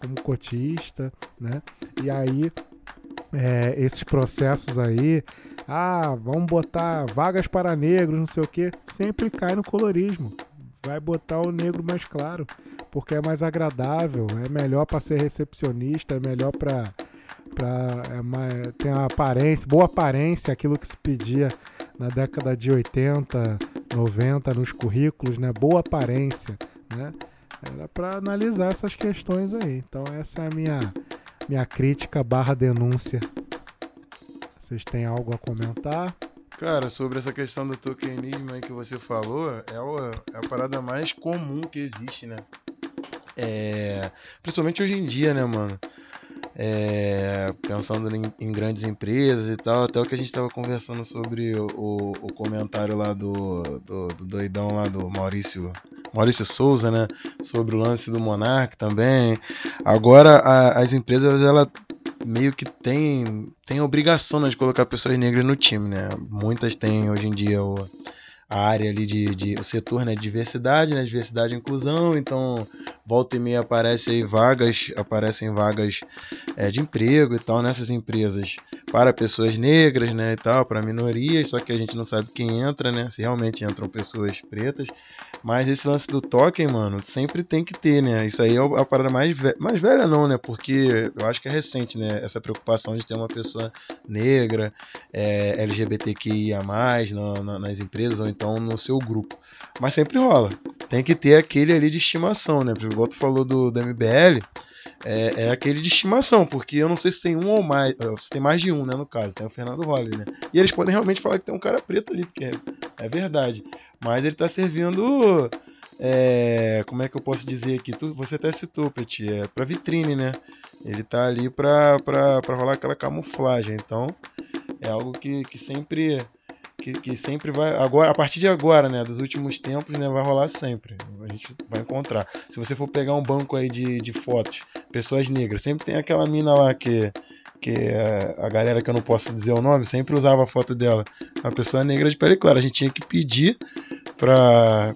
como cotista, né? E aí é, esses processos aí, ah, vamos botar vagas para negros, não sei o que, sempre cai no colorismo. Vai botar o negro mais claro, porque é mais agradável, é melhor para ser recepcionista, é melhor para para é mais, ter uma aparência, boa aparência, aquilo que se pedia na década de 80, 90 nos currículos, né? Boa aparência, né? Era para analisar essas questões aí. Então essa é a minha minha crítica barra denúncia. Vocês têm algo a comentar? Cara, sobre essa questão do tokenismo aí que você falou, é, o, é a parada mais comum que existe, né? É, principalmente hoje em dia, né, mano? É, pensando em, em, grandes empresas e tal, até o que a gente estava conversando sobre o, o, comentário lá do, do, do, doidão lá do Maurício Maurício Souza, né, sobre o lance do Monark também. Agora a, as empresas ela meio que tem tem obrigação né, de colocar pessoas negras no time, né? Muitas têm hoje em dia o a área ali de, de o setor né, de diversidade, né, diversidade e inclusão, então volta e meia aparece aí vagas, aparecem vagas é, de emprego e tal nessas empresas para pessoas negras, né, e tal, para minorias, só que a gente não sabe quem entra, né, se realmente entram pessoas pretas, mas esse lance do token, mano, sempre tem que ter, né? Isso aí é a parada mais, ve mais velha, não, né? Porque eu acho que é recente, né? Essa preocupação de ter uma pessoa negra, é, LGBTQIA, no, no, nas empresas ou então no seu grupo. Mas sempre rola. Tem que ter aquele ali de estimação, né? Igual tu falou do, do MBL. é, é, aquele de estimação, porque eu não sei se tem um ou mais, se tem mais de um, né, no caso, tem o Fernando Holly, né? E eles podem realmente falar que tem um cara preto ali, porque é, é verdade. Mas ele tá servindo, é, como é que eu posso dizer aqui? Tu, você até citou, Petit, é pra vitrine, né? Ele tá ali pra, pra, pra rolar aquela camuflagem, então é algo que, que sempre que, que, sempre vai. Agora, a partir de agora, né? Dos últimos tempos, né? Vai rolar sempre. A gente vai encontrar. Se você for pegar um banco aí de, de fotos, pessoas negras, sempre tem aquela mina lá que. Que a, a galera que eu não posso dizer o nome sempre usava a foto dela. Uma pessoa negra de pele clara. A gente tinha que pedir pra,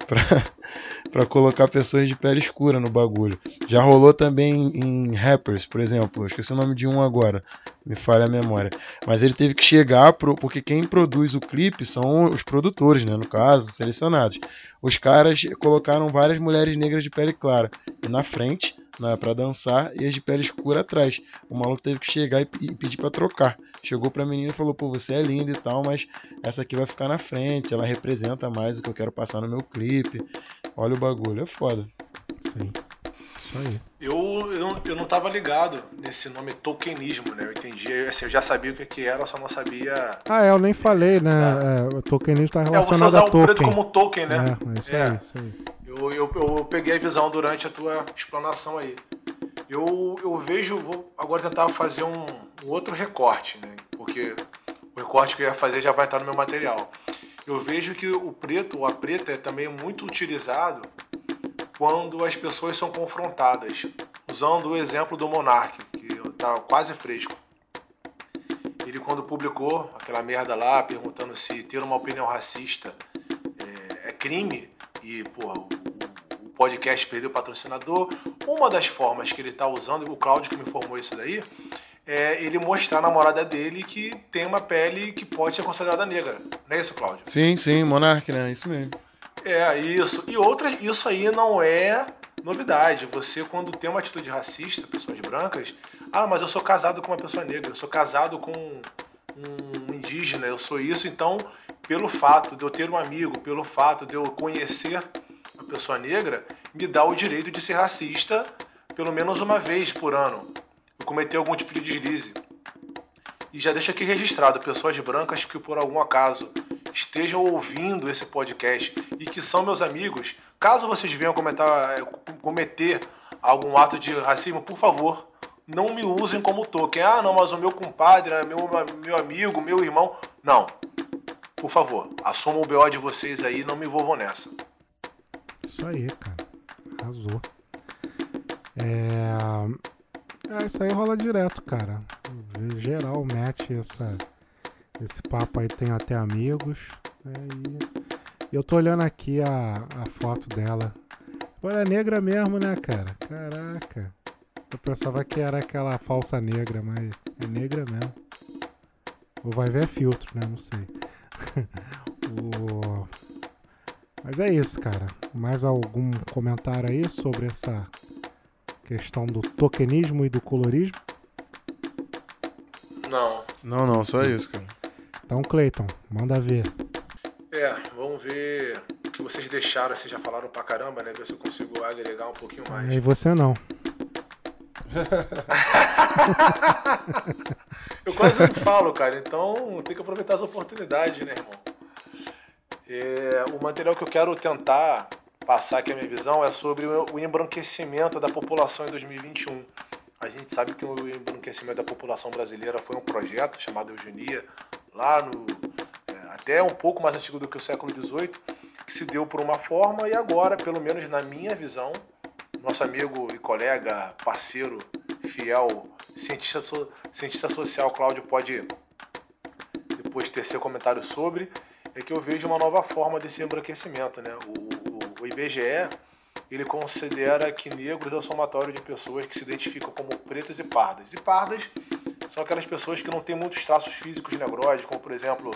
para colocar pessoas de pele escura no bagulho. Já rolou também em rappers, por exemplo, esqueci o nome de um agora, me falha a memória. Mas ele teve que chegar pro, porque quem produz o clipe são os produtores, né, no caso, selecionados. Os caras colocaram várias mulheres negras de pele clara na frente né, para dançar e as de pele escura atrás. O maluco teve que chegar e, e pedir para trocar. Chegou pra menina e falou: pô, você é linda e tal, mas essa aqui vai ficar na frente, ela representa mais o que eu quero passar no meu clipe. Olha o bagulho, é foda. Sim. Isso aí. Eu, eu, não, eu não tava ligado nesse nome tokenismo, né? Eu entendi, assim, eu já sabia o que, que era, só não sabia. Ah, é, eu nem falei, né? É. É, o tokenismo tá relacionado é, você usar o token. preto como token, né? É, isso aí, isso aí. Eu, eu, eu peguei a visão durante a tua explanação aí. Eu, eu vejo, vou agora tentar fazer um, um outro recorte, né? Porque o recorte que eu ia fazer já vai estar no meu material. Eu vejo que o preto ou a preta é também muito utilizado quando as pessoas são confrontadas. Usando o exemplo do Monark, que está quase fresco. Ele, quando publicou aquela merda lá, perguntando se ter uma opinião racista é, é crime, e, pô, o, o podcast perdeu o patrocinador. Uma das formas que ele está usando, o Cláudio que me informou isso daí, é ele mostrar a namorada dele que tem uma pele que pode ser considerada negra. Não é isso, Cláudio? Sim, sim, Monark, né? Isso mesmo. É, isso. E outras, isso aí não é novidade. Você, quando tem uma atitude racista, pessoas brancas, ah, mas eu sou casado com uma pessoa negra, eu sou casado com um indígena, eu sou isso, então pelo fato de eu ter um amigo, pelo fato de eu conhecer uma pessoa negra, me dá o direito de ser racista pelo menos uma vez por ano. Eu cometer algum tipo de deslize. E já deixa aqui registrado, pessoas brancas que por algum acaso estejam ouvindo esse podcast e que são meus amigos, caso vocês venham comentar, cometer algum ato de racismo, por favor, não me usem como token. Ah, não, mas o meu compadre, né, meu, meu amigo, meu irmão. Não. Por favor, assumam o BO de vocês aí não me envolvam nessa. Isso aí, cara. Arrasou. É... é. Isso aí rola direto, cara. Geral mete essa... esse papo aí, tem até amigos. É, e eu tô olhando aqui a, a foto dela. Ela é negra mesmo, né, cara? Caraca. Eu pensava que era aquela falsa negra, mas é negra mesmo. Ou vai ver filtro, né? Não sei. Mas é isso, cara. Mais algum comentário aí sobre essa questão do tokenismo e do colorismo? Não. Não, não, só isso, cara. Então, Cleiton, manda ver. É, vamos ver o que vocês deixaram. Vocês já falaram pra caramba, né? Ver se eu consigo agregar um pouquinho mais. E você não. eu quase não falo, cara, então tem que aproveitar as oportunidades, né, irmão? É, o material que eu quero tentar passar aqui a minha visão é sobre o embranquecimento da população em 2021. A gente sabe que o embranquecimento da população brasileira foi um projeto chamado Eugenia, lá no. É, até um pouco mais antigo do que o século XVIII, que se deu por uma forma e agora, pelo menos na minha visão, nosso amigo e colega, parceiro, fiel, cientista, cientista social Cláudio pode depois ter seu comentário sobre, é que eu vejo uma nova forma desse embranquecimento. Né? O, o, o IBGE ele considera que negros é o somatório de pessoas que se identificam como pretas e pardas. E pardas são aquelas pessoas que não têm muitos traços físicos negroides, como por exemplo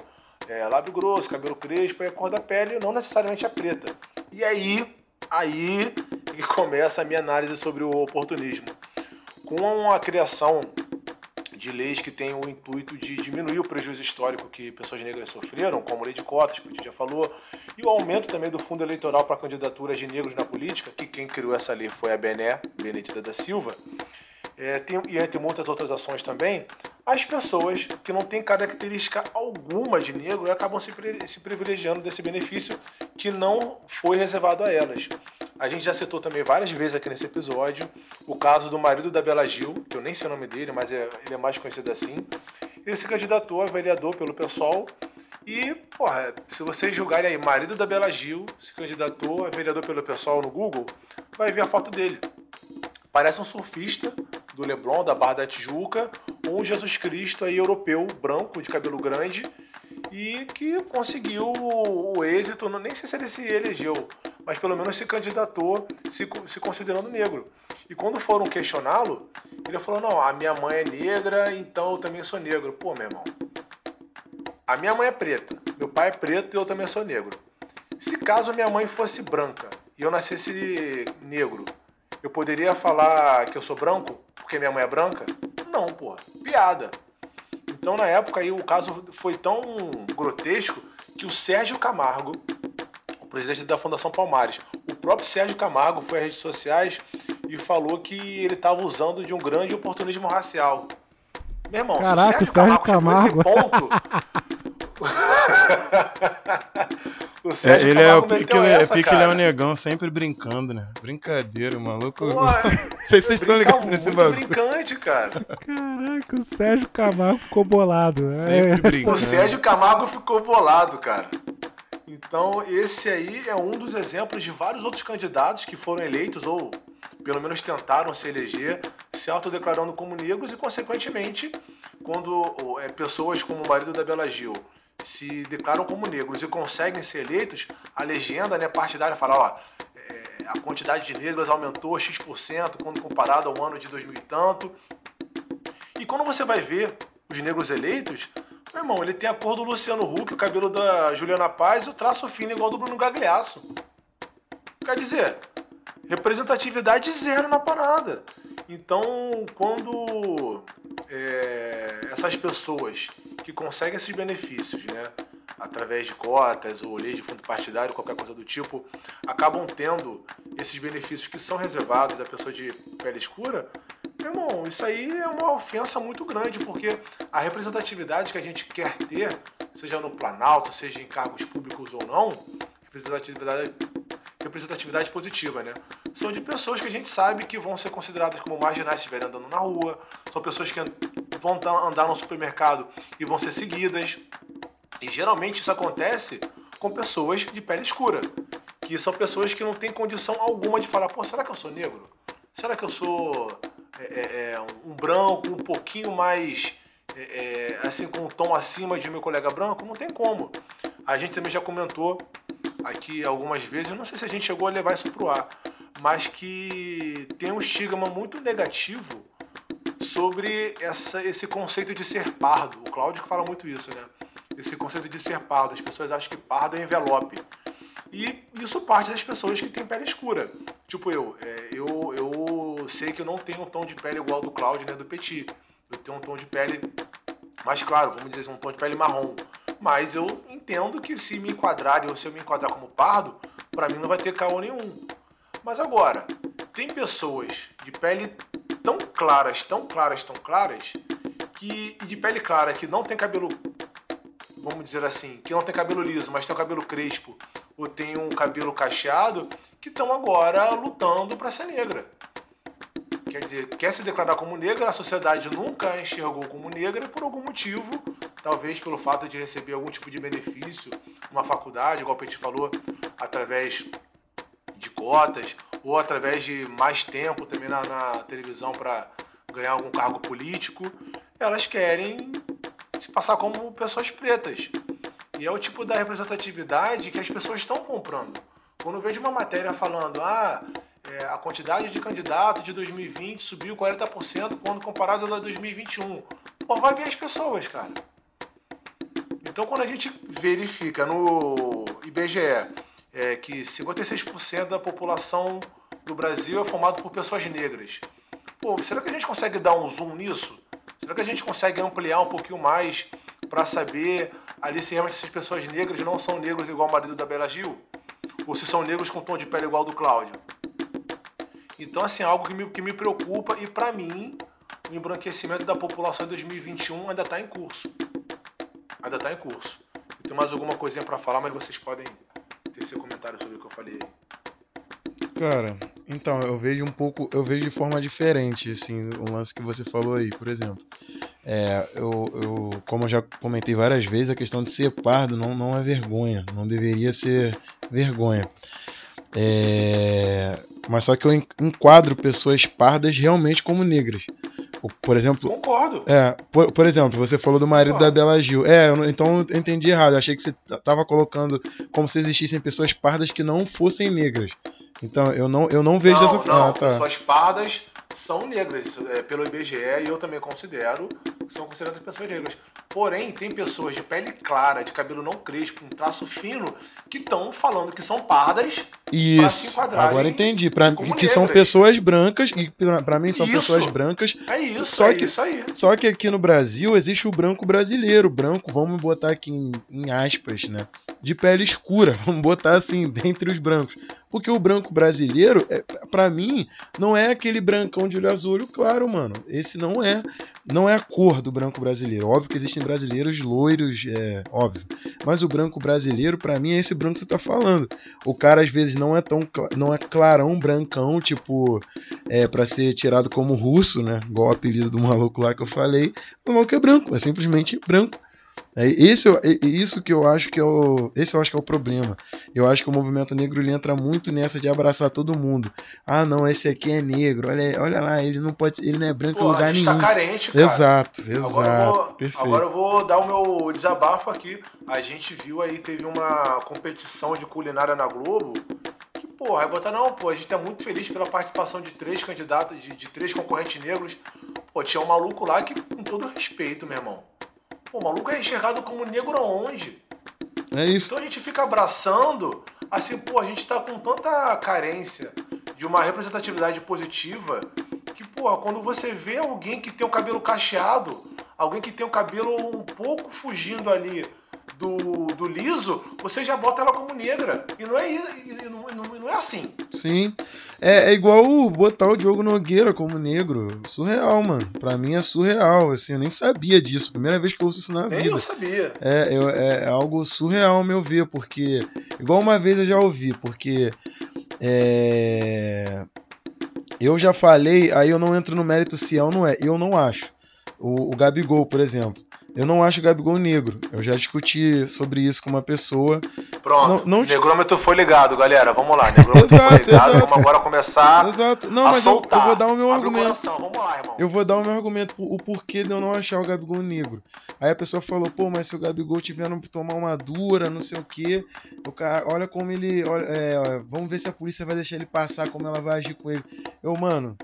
é, lábio grosso, cabelo crespo e a cor da pele, não necessariamente a preta. E aí, aí que começa a minha análise sobre o oportunismo. Com a criação de leis que têm o intuito de diminuir o prejuízo histórico que pessoas negras sofreram, como a lei de cotas, que a gente já falou, e o aumento também do fundo eleitoral para candidaturas de negros na política, que quem criou essa lei foi a Bené, Benedita da Silva, é, tem, e entre muitas outras ações também, as pessoas que não têm característica alguma de negro acabam se, se privilegiando desse benefício que não foi reservado a elas. A gente já citou também várias vezes aqui nesse episódio o caso do marido da Bela Gil, que eu nem sei o nome dele, mas é, ele é mais conhecido assim. Ele se candidatou a vereador pelo PSOL e, porra, se vocês julgarem aí, marido da Bela Gil se candidatou a vereador pelo PSOL no Google, vai ver a foto dele. Parece um surfista do Leblon, da Barra da Tijuca, ou um Jesus Cristo aí europeu, branco, de cabelo grande, e que conseguiu o êxito, nem sei se ele se elegeu, mas pelo menos se candidatou se, se considerando negro. E quando foram questioná-lo, ele falou: Não, a minha mãe é negra, então eu também sou negro. Pô, meu irmão, a minha mãe é preta, meu pai é preto e eu também sou negro. Se caso minha mãe fosse branca e eu nascesse negro, eu poderia falar que eu sou branco porque minha mãe é branca? Não, porra. Piada. Então, na época, aí, o caso foi tão grotesco que o Sérgio Camargo, o presidente da Fundação Palmares, o próprio Sérgio Camargo foi às redes sociais e falou que ele estava usando de um grande oportunismo racial. Meu irmão, Caraca, se o Sérgio, Camargo, Camargo. ponto. o Sérgio é, ele é o pique, essa, é pique Léo Negão, sempre brincando, né? Brincadeira, maluco. Pô, Vocês estão ligados nesse bagulho. brincante, cara. Caraca, o Sérgio Camargo ficou bolado. Sempre é. brincando. O Sérgio Camargo ficou bolado, cara. Então, esse aí é um dos exemplos de vários outros candidatos que foram eleitos ou pelo menos tentaram se eleger, se autodeclarando como negros e, consequentemente, quando é, pessoas como o marido da Bela Gil se declaram como negros e conseguem ser eleitos, a legenda né, partidária fala, ó, é, a quantidade de negros aumentou X% quando comparado ao ano de 2000 e tanto. E quando você vai ver os negros eleitos, meu irmão, ele tem a cor do Luciano Huck, o cabelo da Juliana Paz e o traço fino igual do Bruno Gagliasso. Quer dizer, representatividade zero na parada. Então, quando é, essas pessoas que conseguem esses benefícios, né, através de cotas ou lei de fundo partidário, qualquer coisa do tipo, acabam tendo esses benefícios que são reservados à pessoa de pele escura, meu irmão, isso aí é uma ofensa muito grande, porque a representatividade que a gente quer ter, seja no Planalto, seja em cargos públicos ou não, representatividade representatividade positiva, né? São de pessoas que a gente sabe que vão ser consideradas como marginais se estiverem andando na rua, são pessoas que vão andar no supermercado e vão ser seguidas. E geralmente isso acontece com pessoas de pele escura, que são pessoas que não têm condição alguma de falar, pô, será que eu sou negro? Será que eu sou é, é, é um branco um pouquinho mais é, é, assim com um tom acima de meu colega branco? Não tem como. A gente também já comentou aqui algumas vezes, eu não sei se a gente chegou a levar isso pro ar, mas que tem um estigma muito negativo sobre essa, esse conceito de ser pardo. O Cláudio que fala muito isso, né? Esse conceito de ser pardo. As pessoas acham que pardo é envelope. E isso parte das pessoas que têm pele escura. Tipo eu, é, eu, eu sei que eu não tenho um tom de pele igual ao do Cláudio, né, do Petit. Eu tenho um tom de pele mais claro, vamos dizer assim, um tom de pele marrom. Mas eu entendo que se me enquadrarem ou se eu me enquadrar como pardo, para mim não vai ter caô nenhum. Mas agora, tem pessoas de pele tão claras, tão claras, tão claras, que e de pele clara que não tem cabelo, vamos dizer assim, que não tem cabelo liso, mas tem um cabelo crespo ou tem um cabelo cacheado, que estão agora lutando para ser negra. Quer dizer, quer se declarar como negra, a sociedade nunca a enxergou como negra por algum motivo, talvez pelo fato de receber algum tipo de benefício numa faculdade, igual o Petit falou, através de cotas ou através de mais tempo também na, na televisão para ganhar algum cargo político, elas querem se passar como pessoas pretas. E é o tipo da representatividade que as pessoas estão comprando. Quando eu vejo uma matéria falando, ah, é, a quantidade de candidatos de 2020 subiu 40% quando comparado a 2021. Pô, vai ver as pessoas, cara. Então, quando a gente verifica no IBGE é, que 56% da população do Brasil é formado por pessoas negras, pô, será que a gente consegue dar um zoom nisso? Será que a gente consegue ampliar um pouquinho mais para saber ali se realmente essas pessoas negras não são negros igual o marido da Bela Gil? Ou se são negros com tom de pele igual ao do Cláudio? Então, assim, é algo que me, que me preocupa e para mim o embranquecimento da população em 2021 ainda está em curso. Ainda está em curso. Eu tenho mais alguma coisinha para falar, mas vocês podem ter seu comentário sobre o que eu falei. Cara, então, eu vejo um pouco, eu vejo de forma diferente, assim, o lance que você falou aí, por exemplo. É, eu, eu, como eu já comentei várias vezes, a questão de ser pardo não, não é vergonha, não deveria ser vergonha. É, mas só que eu enquadro pessoas pardas realmente como negras. Por exemplo. Concordo. É, por, por exemplo, você falou do marido Concordo. da Bela Gil. É, eu, então eu entendi errado. Eu achei que você estava colocando como se existissem pessoas pardas que não fossem negras. Então eu não, eu não vejo não, dessa forma. Não, ah, tá. pessoas pardas são negras, é, pelo IBGE, e eu também considero que são consideradas pessoas negras. Porém, tem pessoas de pele clara, de cabelo não crespo, um traço fino, que estão falando que são pardas Isso. se enquadrarem. Agora entendi. Pra, que negras. são pessoas brancas, e para mim são isso. pessoas brancas. É isso, só é que, isso aí. Só que aqui no Brasil existe o branco brasileiro. Branco, vamos botar aqui em, em aspas, né? De pele escura, vamos botar assim, dentre os brancos. Porque o branco brasileiro, é, para mim, não é aquele brancão de olho azul, claro, mano. Esse não é, não é a cor do branco brasileiro. Óbvio que existem brasileiros loiros, é óbvio. Mas o branco brasileiro, para mim, é esse branco que você tá falando. O cara às vezes não é tão, não é clarão, brancão, tipo, é para ser tirado como russo, né? Igual o apelido do maluco lá que eu falei. O maluco é branco, é simplesmente branco. É, esse, é isso que eu acho que é o, esse eu acho que é o problema. Eu acho que o movimento negro ele entra muito nessa de abraçar todo mundo. Ah, não, esse aqui é negro. Olha, olha lá, ele não pode, ele não é branco Pô, em lugar a gente nenhum. Tá carente, cara. Exato, exato, agora eu, vou, perfeito. agora eu vou dar o meu desabafo aqui. A gente viu aí teve uma competição de culinária na Globo. Que porra, aí botar não, pô, a gente tá muito feliz pela participação de três candidatos, de, de três concorrentes negros. Pô, tinha um maluco lá que, com todo respeito, meu irmão Pô, o maluco é enxergado como negro aonde? É isso. Então a gente fica abraçando, assim, pô, a gente tá com tanta carência de uma representatividade positiva que, pô, quando você vê alguém que tem o cabelo cacheado, alguém que tem o cabelo um pouco fugindo ali do, do liso, você já bota ela como negra. E não é, e não, não é assim. Sim. É, é, igual botar o Diogo Nogueira como negro. Surreal, mano. Pra mim é surreal. Assim, eu nem sabia disso. Primeira vez que eu ouço isso na vida. Nem eu sabia. É, eu, é, é algo surreal ao meu ver, porque. Igual uma vez eu já ouvi, porque. É. Eu já falei, aí eu não entro no mérito se é ou não é. Eu não acho. O, o Gabigol, por exemplo. Eu não acho o Gabigol negro. Eu já discuti sobre isso com uma pessoa. Pronto. Não, não... Negrômetro foi ligado, galera. Vamos lá. Negrômetro exato, foi ligado. Exato. Vamos agora começar exato. Não, mas. Eu, eu, vou dar o meu Abre argumento. O Vamos lá, irmão. Eu vou dar o meu argumento, o porquê de eu não achar o Gabigol negro. Aí a pessoa falou, pô, mas se o Gabigol tiver no tomar uma dura, não sei o quê, o cara, olha como ele. Olha, é, vamos ver se a polícia vai deixar ele passar, como ela vai agir com ele. Eu, mano,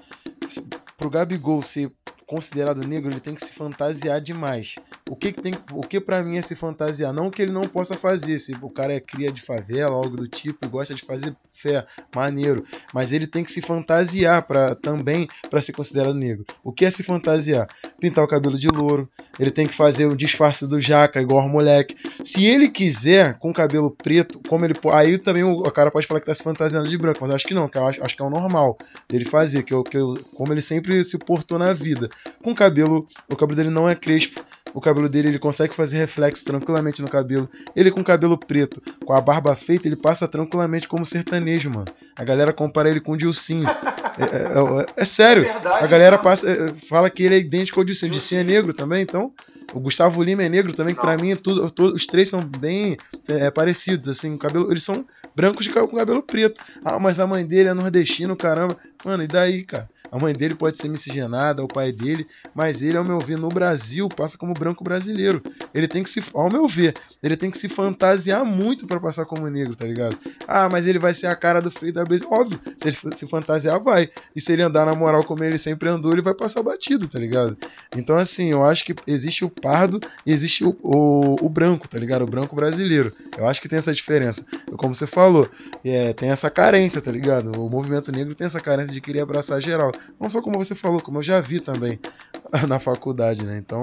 pro Gabigol ser considerado negro, ele tem que se fantasiar demais. O que, que tem, o que para mim é se fantasiar? Não que ele não possa fazer, se o cara é cria de favela, algo do tipo, gosta de fazer fé, maneiro, mas ele tem que se fantasiar para também para ser considerado negro. O que é se fantasiar? Pintar o cabelo de louro, ele tem que fazer o disfarce do jaca igual o moleque. Se ele quiser com cabelo preto, como ele aí também o, cara pode falar que tá se fantasiando de branco, mas eu acho que não, que eu acho, acho que é o normal dele fazer, que, eu, que eu, como ele sempre se portou na vida com cabelo, o cabelo dele não é crespo, o cabelo dele ele consegue fazer reflexo tranquilamente no cabelo. Ele com cabelo preto, com a barba feita, ele passa tranquilamente como sertanejo, mano. A galera compara ele com o Dilcinho. É, é, é, é sério. É verdade, a galera passa, é, fala que ele é idêntico ao Dilcinho. O Dilcinho é negro também, então. O Gustavo Lima é negro também, que pra mim tudo, tudo, os três são bem é, parecidos, assim, o cabelo, eles são brancos de, com cabelo preto. Ah, mas a mãe dele é nordestino, caramba. Mano, e daí, cara? A mãe dele pode ser miscigenada, o pai dele, mas ele, ao meu ver, no Brasil, passa como branco brasileiro. Ele tem que se, ao meu ver, ele tem que se fantasiar muito para passar como negro, tá ligado? Ah, mas ele vai ser a cara do Frei da Blaze. Óbvio, se ele se fantasiar, vai. E se ele andar na moral como ele sempre andou, ele vai passar batido, tá ligado? Então, assim, eu acho que existe o pardo e existe o, o, o branco, tá ligado? O branco brasileiro. Eu acho que tem essa diferença. Como você falou, é, tem essa carência, tá ligado? O movimento negro tem essa carência de querer abraçar geral. Não só como você falou, como eu já vi também na faculdade, né? Então,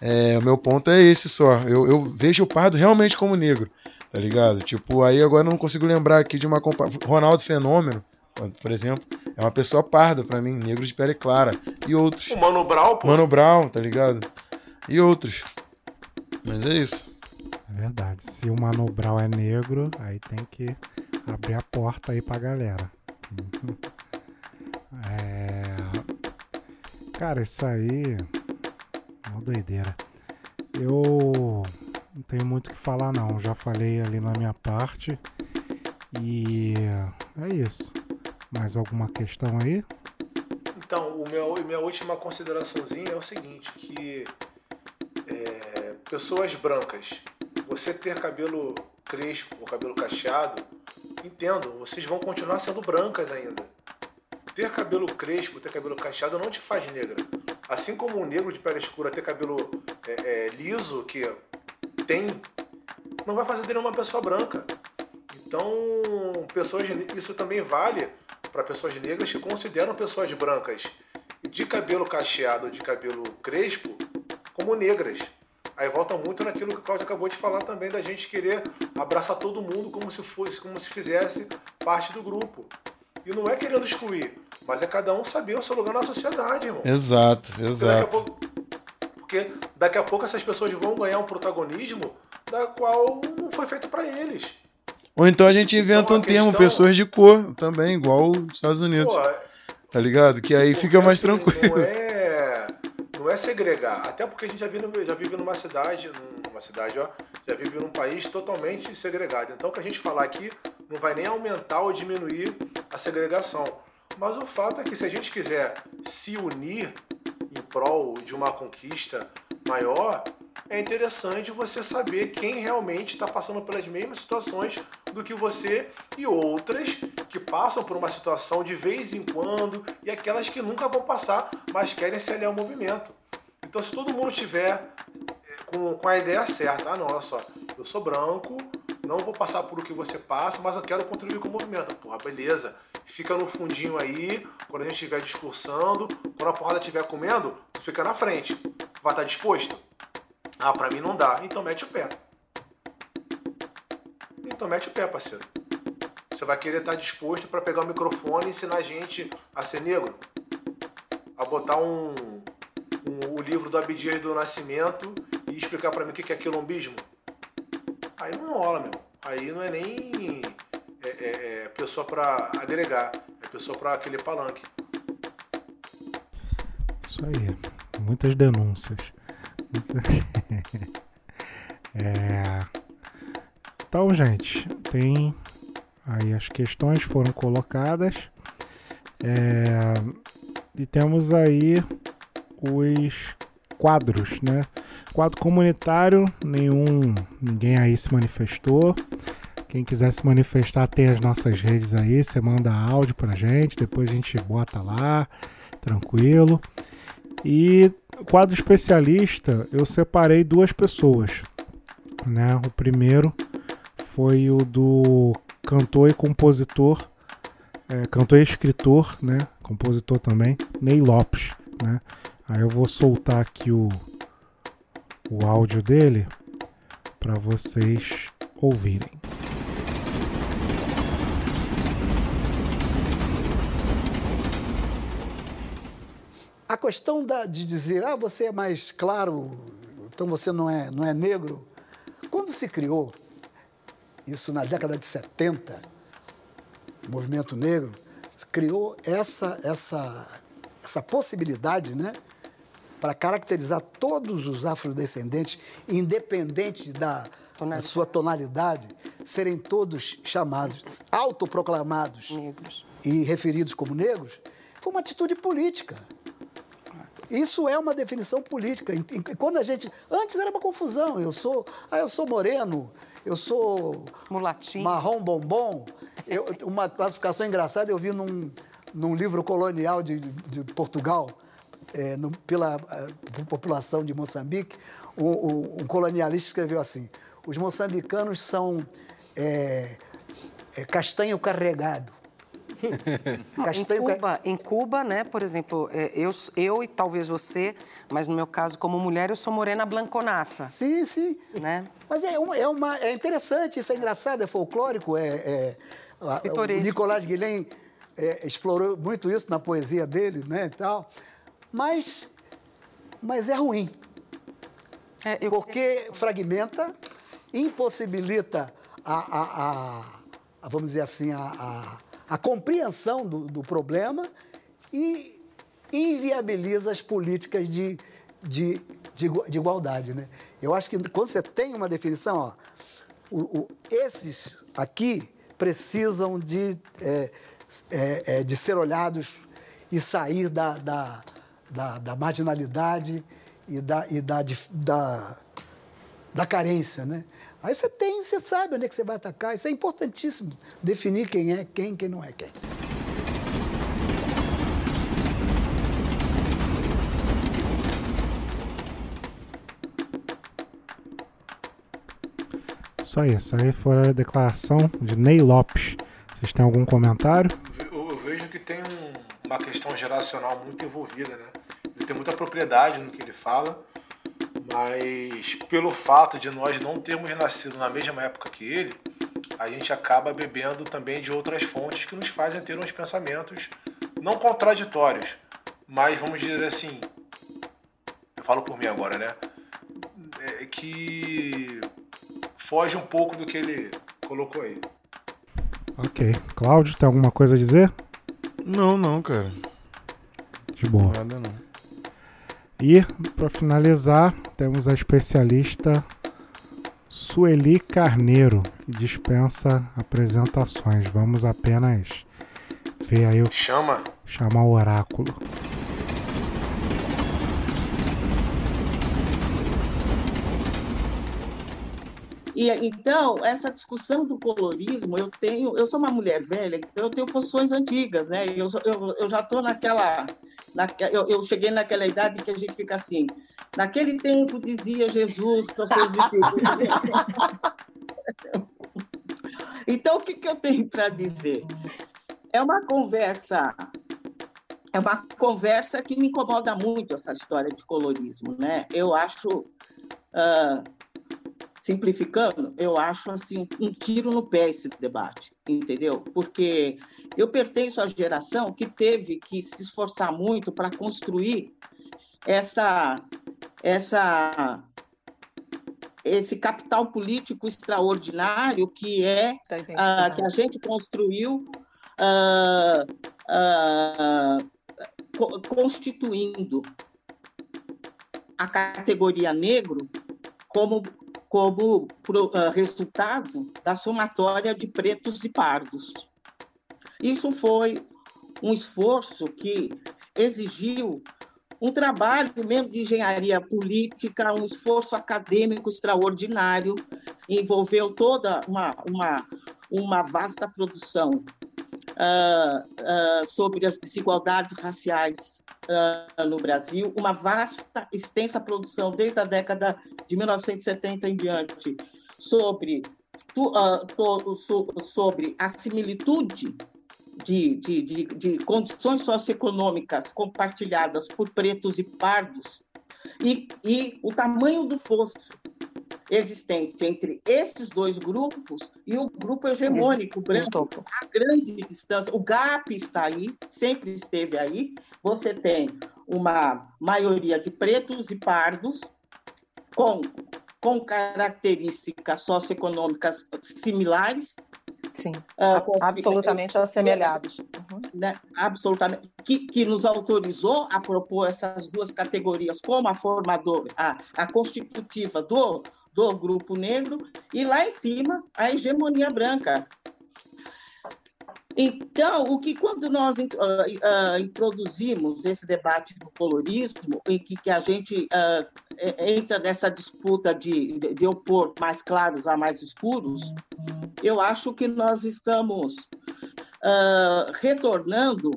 é, o meu ponto é esse só. Eu, eu vejo o Pardo realmente como negro, tá ligado? Tipo, aí agora eu não consigo lembrar aqui de uma comparação. Ronaldo Fenômeno, por exemplo, é uma pessoa parda para mim, negro de pele clara. E outros. O Mano Brown, pô. Mano Brown, tá ligado? E outros. Mas é isso. É verdade. Se o Mano Brown é negro, aí tem que abrir a porta aí pra galera. É... Cara, isso aí. É uma doideira. Eu não tenho muito o que falar, não. Já falei ali na minha parte. E é isso. Mais alguma questão aí? Então, o meu, minha última consideraçãozinha é o seguinte, que é, pessoas brancas, você ter cabelo crespo ou cabelo cacheado, entendo, vocês vão continuar sendo brancas ainda. Ter cabelo crespo, ter cabelo cacheado não te faz negra. Assim como o negro de pele escura ter cabelo é, é, liso, que tem, não vai fazer dele uma pessoa branca. Então, pessoas, isso também vale para pessoas negras que consideram pessoas brancas de cabelo cacheado, de cabelo crespo, como negras. Aí volta muito naquilo que o Claudio acabou de falar também da gente querer abraçar todo mundo como se fosse, como se fizesse parte do grupo. E não é querendo excluir, mas é cada um saber o seu lugar na sociedade, irmão. Exato, exato. Porque daqui a pouco, porque daqui a pouco essas pessoas vão ganhar um protagonismo da qual não foi feito para eles. Ou então a gente inventa então, a um termo, questão... pessoas de cor, também, igual os Estados Unidos. Pô, tá ligado? Que aí fica mais assim, tranquilo. Não é, não é segregar. Até porque a gente já vive, já vive numa cidade, numa cidade, ó, já vive num país totalmente segregado. Então o que a gente falar aqui não vai nem aumentar ou diminuir a segregação. Mas o fato é que se a gente quiser se unir em prol de uma conquista maior, é interessante você saber quem realmente está passando pelas mesmas situações do que você e outras que passam por uma situação de vez em quando e aquelas que nunca vão passar, mas querem se aliar ao movimento. Então, se todo mundo tiver eh, com, com a ideia certa, ah, não, olha só, eu sou branco, não vou passar por o que você passa, mas eu quero contribuir com o movimento. Porra, beleza. Fica no fundinho aí, quando a gente estiver discursando, quando a porrada estiver comendo, tu fica na frente. Vai estar disposto? Ah, pra mim não dá. Então mete o pé. Então mete o pé, parceiro. Você vai querer estar disposto para pegar o microfone e ensinar a gente a ser negro? A botar um, um o livro do Abdias do Nascimento e explicar para mim o que é quilombismo? Aí não rola, meu. Aí não é nem é, é, é pessoa para agregar, é pessoa para aquele palanque. Isso aí. Muitas denúncias. é... Então, gente, tem aí as questões foram colocadas é... e temos aí os quadros, né? Quadro comunitário, nenhum, ninguém aí se manifestou. Quem quiser se manifestar tem as nossas redes aí, você manda áudio pra gente, depois a gente bota lá, tranquilo. E quadro especialista, eu separei duas pessoas, né? O primeiro foi o do cantor e compositor, é, cantor e escritor, né? Compositor também, Ney Lopes, né? Aí eu vou soltar aqui o, o áudio dele para vocês ouvirem. A questão da, de dizer, ah, você é mais claro, então você não é, não é negro. Quando se criou, isso na década de 70, o movimento negro, criou essa, essa, essa possibilidade, né? Para caracterizar todos os afrodescendentes, independente da, da sua tonalidade, serem todos chamados, autoproclamados negros. e referidos como negros, foi uma atitude política. Isso é uma definição política. Quando a gente. Antes era uma confusão. Eu sou. Ah, eu sou moreno, eu sou. Mulatinho. Marrom bombom. Eu, uma classificação engraçada eu vi num, num livro colonial de, de Portugal, é, no, pela população de Moçambique. Um, um, um, colonialista escreveu assim: os moçambicanos são é, é, castanho carregado. Castanho em, Cuba, em Cuba, né, por exemplo, é, eu, eu e talvez você, mas no meu caso, como mulher, eu sou morena blanconaça. Sim, sim. Né? Mas é, uma, é, é interessante, isso é engraçado, é folclórico, é, é Nicolás Guilhem é, explorou muito isso na poesia dele, né, e tal. Mas, mas é ruim. É. Porque fragmenta, impossibilita a, a, a, a vamos dizer assim, a, a, compreensão do, do problema e inviabiliza as políticas de, de, de, de, igualdade. Né? Eu acho que quando você tem uma definição, ó, o, o, esses aqui precisam de, é, é, é, de ser olhados e sair da, da, da, da marginalidade e da, e da, da, da carência. Né? Aí você tem, você sabe onde é que você vai atacar. Isso é importantíssimo, definir quem é quem, quem não é quem. Só isso. Aí foi a declaração de Ney Lopes. Vocês têm algum comentário? Eu, eu vejo que tem um, uma questão geracional muito envolvida, né? Ele tem muita propriedade no que ele fala, mas pelo fato de nós não termos nascido na mesma época que ele, a gente acaba bebendo também de outras fontes que nos fazem ter uns pensamentos não contraditórios, mas vamos dizer assim, eu falo por mim agora, né? É que foge um pouco do que ele colocou aí. Ok. Cláudio, tem alguma coisa a dizer? Não, não, cara. De boa. Nada não. E, para finalizar, temos a especialista Sueli Carneiro, que dispensa apresentações. Vamos apenas ver aí o. Chama! Chamar o oráculo. E então, essa discussão do colorismo, eu tenho, eu sou uma mulher velha, então eu tenho posições antigas, né? Eu, eu, eu já estou naquela, naquela eu, eu, cheguei naquela idade que a gente fica assim, naquele tempo dizia Jesus para seus discípulos. então, o que, que eu tenho para dizer? É uma conversa é uma conversa que me incomoda muito essa história de colorismo, né? Eu acho uh, simplificando, eu acho assim um tiro no pé esse debate, entendeu? Porque eu pertenço à geração que teve que se esforçar muito para construir essa essa esse capital político extraordinário que é uh, que a gente construiu uh, uh, constituindo a categoria negro como como uh, resultado da somatória de pretos e pardos. Isso foi um esforço que exigiu um trabalho mesmo de engenharia política, um esforço acadêmico extraordinário, envolveu toda uma, uma, uma vasta produção uh, uh, sobre as desigualdades raciais uh, no Brasil, uma vasta, extensa produção desde a década de 1970 em diante sobre, tu, to, so, sobre a similitude de, de, de, de, condições socioeconômicas compartilhadas por pretos e pardos e, e o tamanho do fosso existente entre esses dois grupos e o grupo hegemônico branco, a grande distância, o gap está aí, sempre esteve aí. Você tem uma maioria de pretos e pardos com, com características socioeconômicas similares. Sim, uh, absolutamente assemelhados. Uhum. Né, absolutamente. Que, que nos autorizou a propor essas duas categorias como a formadora, a, a constitutiva do, do grupo negro, e lá em cima a hegemonia branca. Então, o que quando nós uh, uh, introduzimos esse debate do colorismo, em que, que a gente uh, entra nessa disputa de, de, opor mais claros a mais escuros, eu acho que nós estamos retornando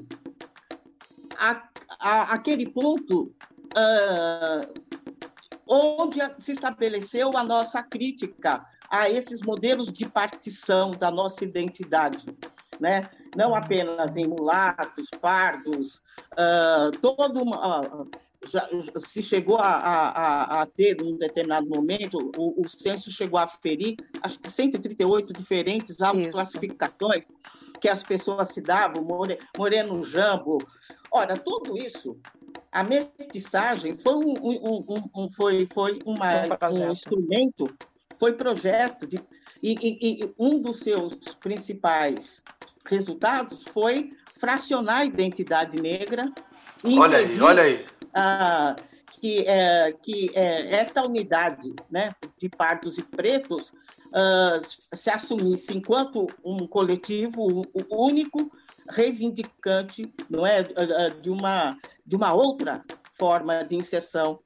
a, a, aquele ponto onde se estabeleceu a nossa crítica a esses modelos de partição da nossa identidade, né? não apenas em mulatos, pardos, uh, todo uma, uh, já, se chegou a, a, a, ter, num determinado momento, o, o censo chegou a ferir, acho que 138 diferentes classificações que as pessoas se davam, more, moreno jambo. Ora, tudo isso, a mestiçagem foi um, um, um, um foi, foi uma, um instrumento, foi projeto, de, e, e, e um dos seus principais resultados foi fracionar a identidade negra. Olha aí, olha aí. Que, é, que é, esta unidade né, de pardos e pretos uh, se assumisse enquanto um coletivo único, reivindicante não é, de, uma, de uma outra forma de inserção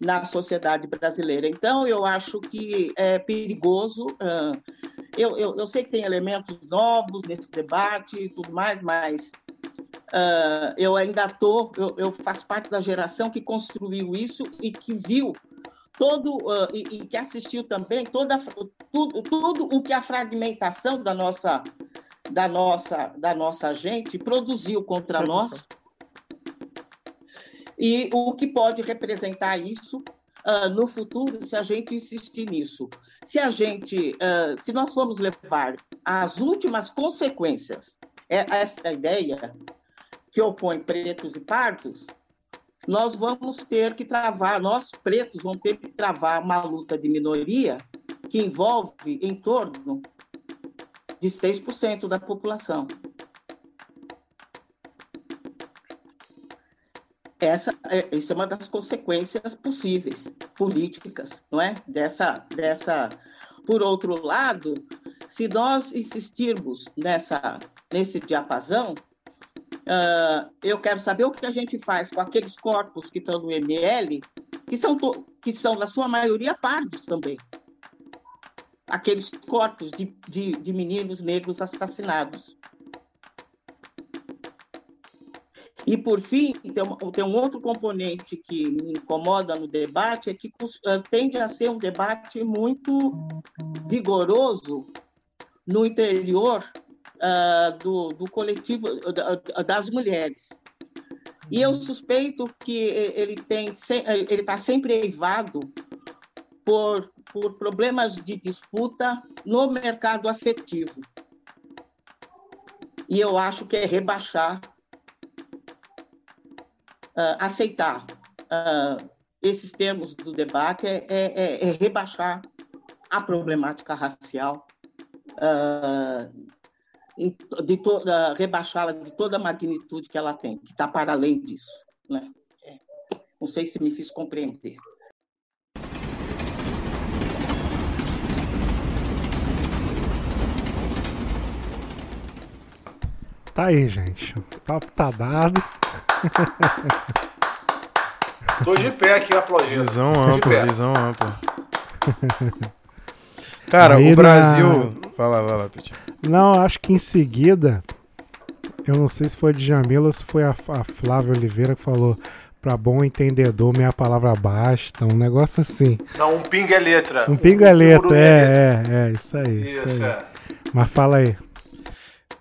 na sociedade brasileira. Então, eu acho que é perigoso. Uh, eu, eu, eu, sei que tem elementos novos nesse debate e tudo mais, mas uh, eu ainda estou, eu, eu, faço parte da geração que construiu isso e que viu todo uh, e, e, que assistiu também toda tudo, tudo o que a fragmentação da nossa da nossa da nossa gente produziu contra Produção. nós e o que pode representar isso uh, no futuro se a gente insistir nisso se a gente uh, se nós formos levar as últimas consequências é essa ideia que opõe pretos e pardos nós vamos ter que travar, nós pretos vamos ter que travar uma luta de minoria que envolve em torno de 6% da população. Essa é, é uma das consequências possíveis políticas, não é? Dessa, dessa. Por outro lado, se nós insistirmos nessa, nesse diapasão, Uh, eu quero saber o que a gente faz com aqueles corpos que estão no ML, que são, que são na sua maioria, pardos também. Aqueles corpos de, de, de meninos negros assassinados. E, por fim, tem um, tem um, outro componente que me incomoda no debate, é que uh, tende a ser um debate muito vigoroso no interior uh, do, do coletivo das mulheres. E eu suspeito que ele está sempre eivado por, por problemas de disputa no mercado afetivo. E eu acho que é rebaixar, uh, aceitar uh, esses termos do debate, é, é, é rebaixar a problemática racial uh, de toda rebaixá-la de toda a magnitude que ela tem, que está para além disso. Né? É. Não sei se me fiz compreender. Tá aí, gente. O papo tá dado. Tô de pé aqui aplaudindo. Visão ampla, visão ampla. Cara, aí o Brasil. Na... Fala, vai lá, Petit. Não, acho que em seguida, eu não sei se foi de Jamila ou se foi a, a Flávia Oliveira que falou para bom entendedor, meia palavra basta, um negócio assim. Não, um pinga é letra. Um pinga é letra, é, é, é, isso aí. Isso, isso aí. É. Mas fala aí.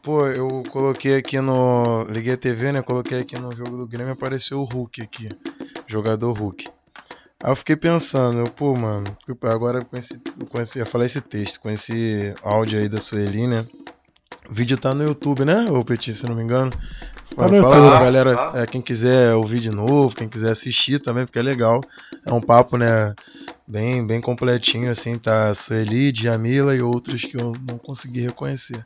Pô, eu coloquei aqui no. Liguei a TV, né? Coloquei aqui no jogo do Grêmio apareceu o Hulk aqui. Jogador Hulk. Aí eu fiquei pensando, eu, pô, mano, agora com esse, com esse, eu falei esse texto, com esse áudio aí da Sueli, né? O vídeo tá no YouTube, né, ô Petit, se não me engano. Tá Fala, fala pra galera, é, quem quiser ouvir de novo, quem quiser assistir também, porque é legal. É um papo, né, bem, bem completinho, assim, tá Sueli, Djamila e outros que eu não consegui reconhecer.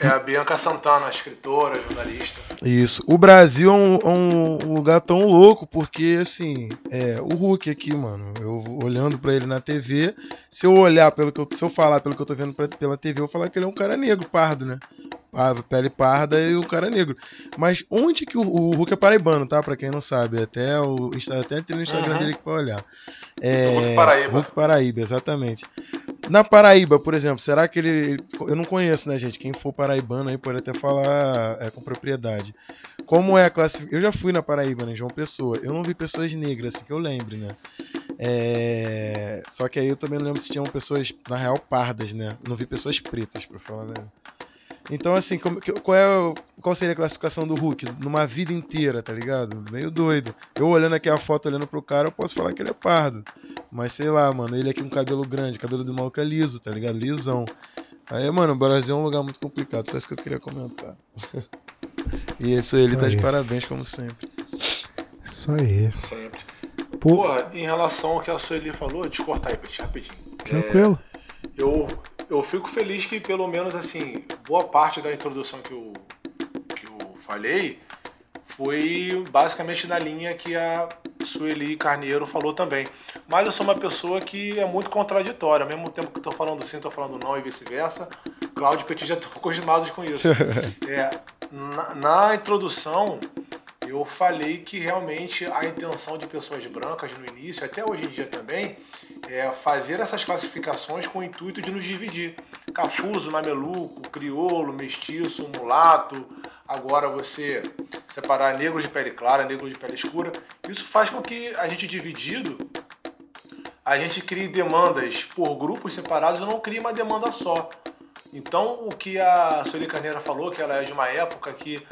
É a Bianca Santana, escritora, jornalista. Isso. O Brasil é um, é um lugar tão louco, porque, assim, é, o Hulk aqui, mano, eu olhando para ele na TV, se eu olhar pelo que eu, se eu falar pelo que eu tô vendo pra, pela TV, eu vou falar que ele é um cara negro, pardo, né? pele parda e o cara negro. Mas onde que o, o Hulk é paraibano, tá? Pra quem não sabe, até o até tem no Instagram uhum. dele aqui pra olhar. É, Hulk Paraíba. Hulk Paraíba, exatamente. Na Paraíba, por exemplo, será que ele. Eu não conheço, né, gente? Quem for paraibano aí pode até falar é, com propriedade. Como é a classificação? Eu já fui na Paraíba, né, João Pessoa. Eu não vi pessoas negras, assim que eu lembre, né? É... Só que aí eu também não lembro se tinham pessoas, na real, pardas, né? Não vi pessoas pretas, pra falar, né? Então, assim, como, qual, é, qual seria a classificação do Hulk? Numa vida inteira, tá ligado? Meio doido. Eu olhando aqui a foto, olhando pro cara, eu posso falar que ele é pardo. Mas sei lá, mano, ele aqui com cabelo grande, cabelo do maluco é liso, tá ligado? Lisão. Aí, mano, o Brasil é um lugar muito complicado, só isso que eu queria comentar. e isso, ele tá de parabéns, como sempre. Isso aí. Sempre. Pô, em relação ao que a Sueli falou, te cortar aí, rapidinho. Tranquilo. É, eu, eu fico feliz que, pelo menos, assim, boa parte da introdução que eu, que eu falei foi basicamente na linha que a Sueli Carneiro falou também. Mas eu sou uma pessoa que é muito contraditória. Ao mesmo tempo que estou falando sim, estou falando não e vice-versa. Cláudio e Petit já estão acostumados com isso. é, na, na introdução, eu falei que realmente a intenção de pessoas brancas no início, até hoje em dia também, é fazer essas classificações com o intuito de nos dividir. Cafuso, mameluco, crioulo, mestiço, mulato, agora você separar negro de pele clara, negro de pele escura. Isso faz com que a gente dividido, a gente crie demandas por grupos separados e não crie uma demanda só. Então, o que a Sueli Carneira falou, que ela é de uma época que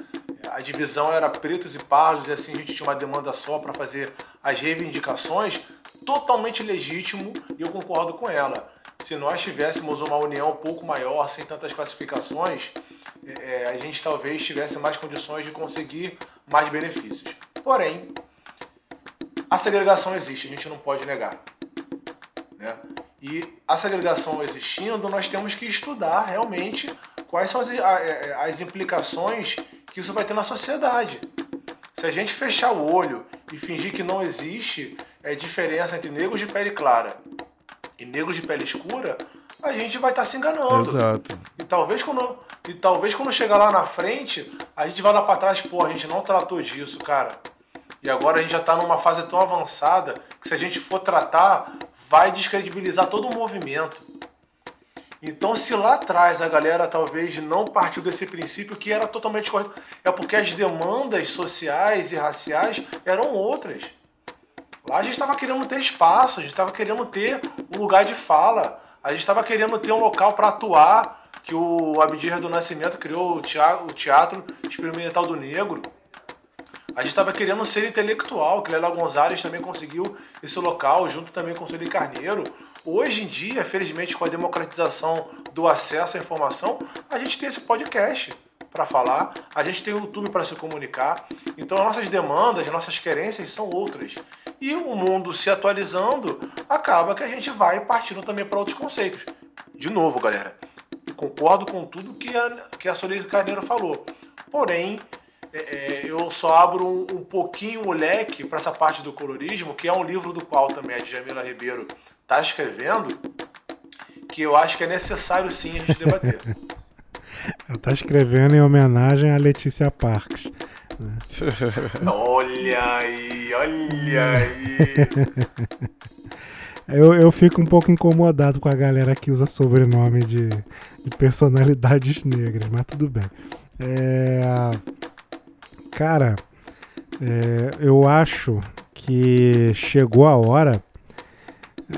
a divisão era pretos e pardos, e assim a gente tinha uma demanda só para fazer as reivindicações, totalmente legítimo, e eu concordo com ela. Se nós tivéssemos uma união um pouco maior, sem tantas classificações, é, a gente talvez tivesse mais condições de conseguir mais benefícios. Porém, a segregação existe, a gente não pode negar. Né? E a segregação existindo, nós temos que estudar realmente quais são as, as implicações que isso vai ter na sociedade. Se a gente fechar o olho e fingir que não existe é, diferença entre negros de pele clara e negros de pele escura, a gente vai estar tá se enganando. Exato. E talvez quando, e talvez quando chegar lá na frente, a gente vai lá para trás, pô, a gente não tratou disso, cara. E agora a gente já está numa fase tão avançada que se a gente for tratar, vai descredibilizar todo o movimento. Então, se lá atrás a galera talvez não partiu desse princípio que era totalmente correto, é porque as demandas sociais e raciais eram outras. Lá a gente estava querendo ter espaço, a gente estava querendo ter um lugar de fala, a gente estava querendo ter um local para atuar, que o Abdir do Nascimento criou o teatro, o teatro Experimental do Negro. A gente estava querendo ser intelectual, que Lela Gonzalez também conseguiu esse local, junto também com o Sueli Carneiro. Hoje em dia, felizmente, com a democratização do acesso à informação, a gente tem esse podcast para falar, a gente tem o YouTube para se comunicar. Então, as nossas demandas, as nossas querências são outras. E o mundo se atualizando, acaba que a gente vai partindo também para outros conceitos. De novo, galera, concordo com tudo que a, que a Solis Carneiro falou. Porém, é, é, eu só abro um, um pouquinho o leque para essa parte do colorismo, que é um livro do qual também a Djamila Ribeiro está escrevendo, que eu acho que é necessário sim a gente debater. Ela está escrevendo em homenagem a Letícia Parks. Né? olha aí, olha aí. Eu, eu fico um pouco incomodado com a galera que usa sobrenome de, de personalidades negras, mas tudo bem. É, cara, é, eu acho que chegou a hora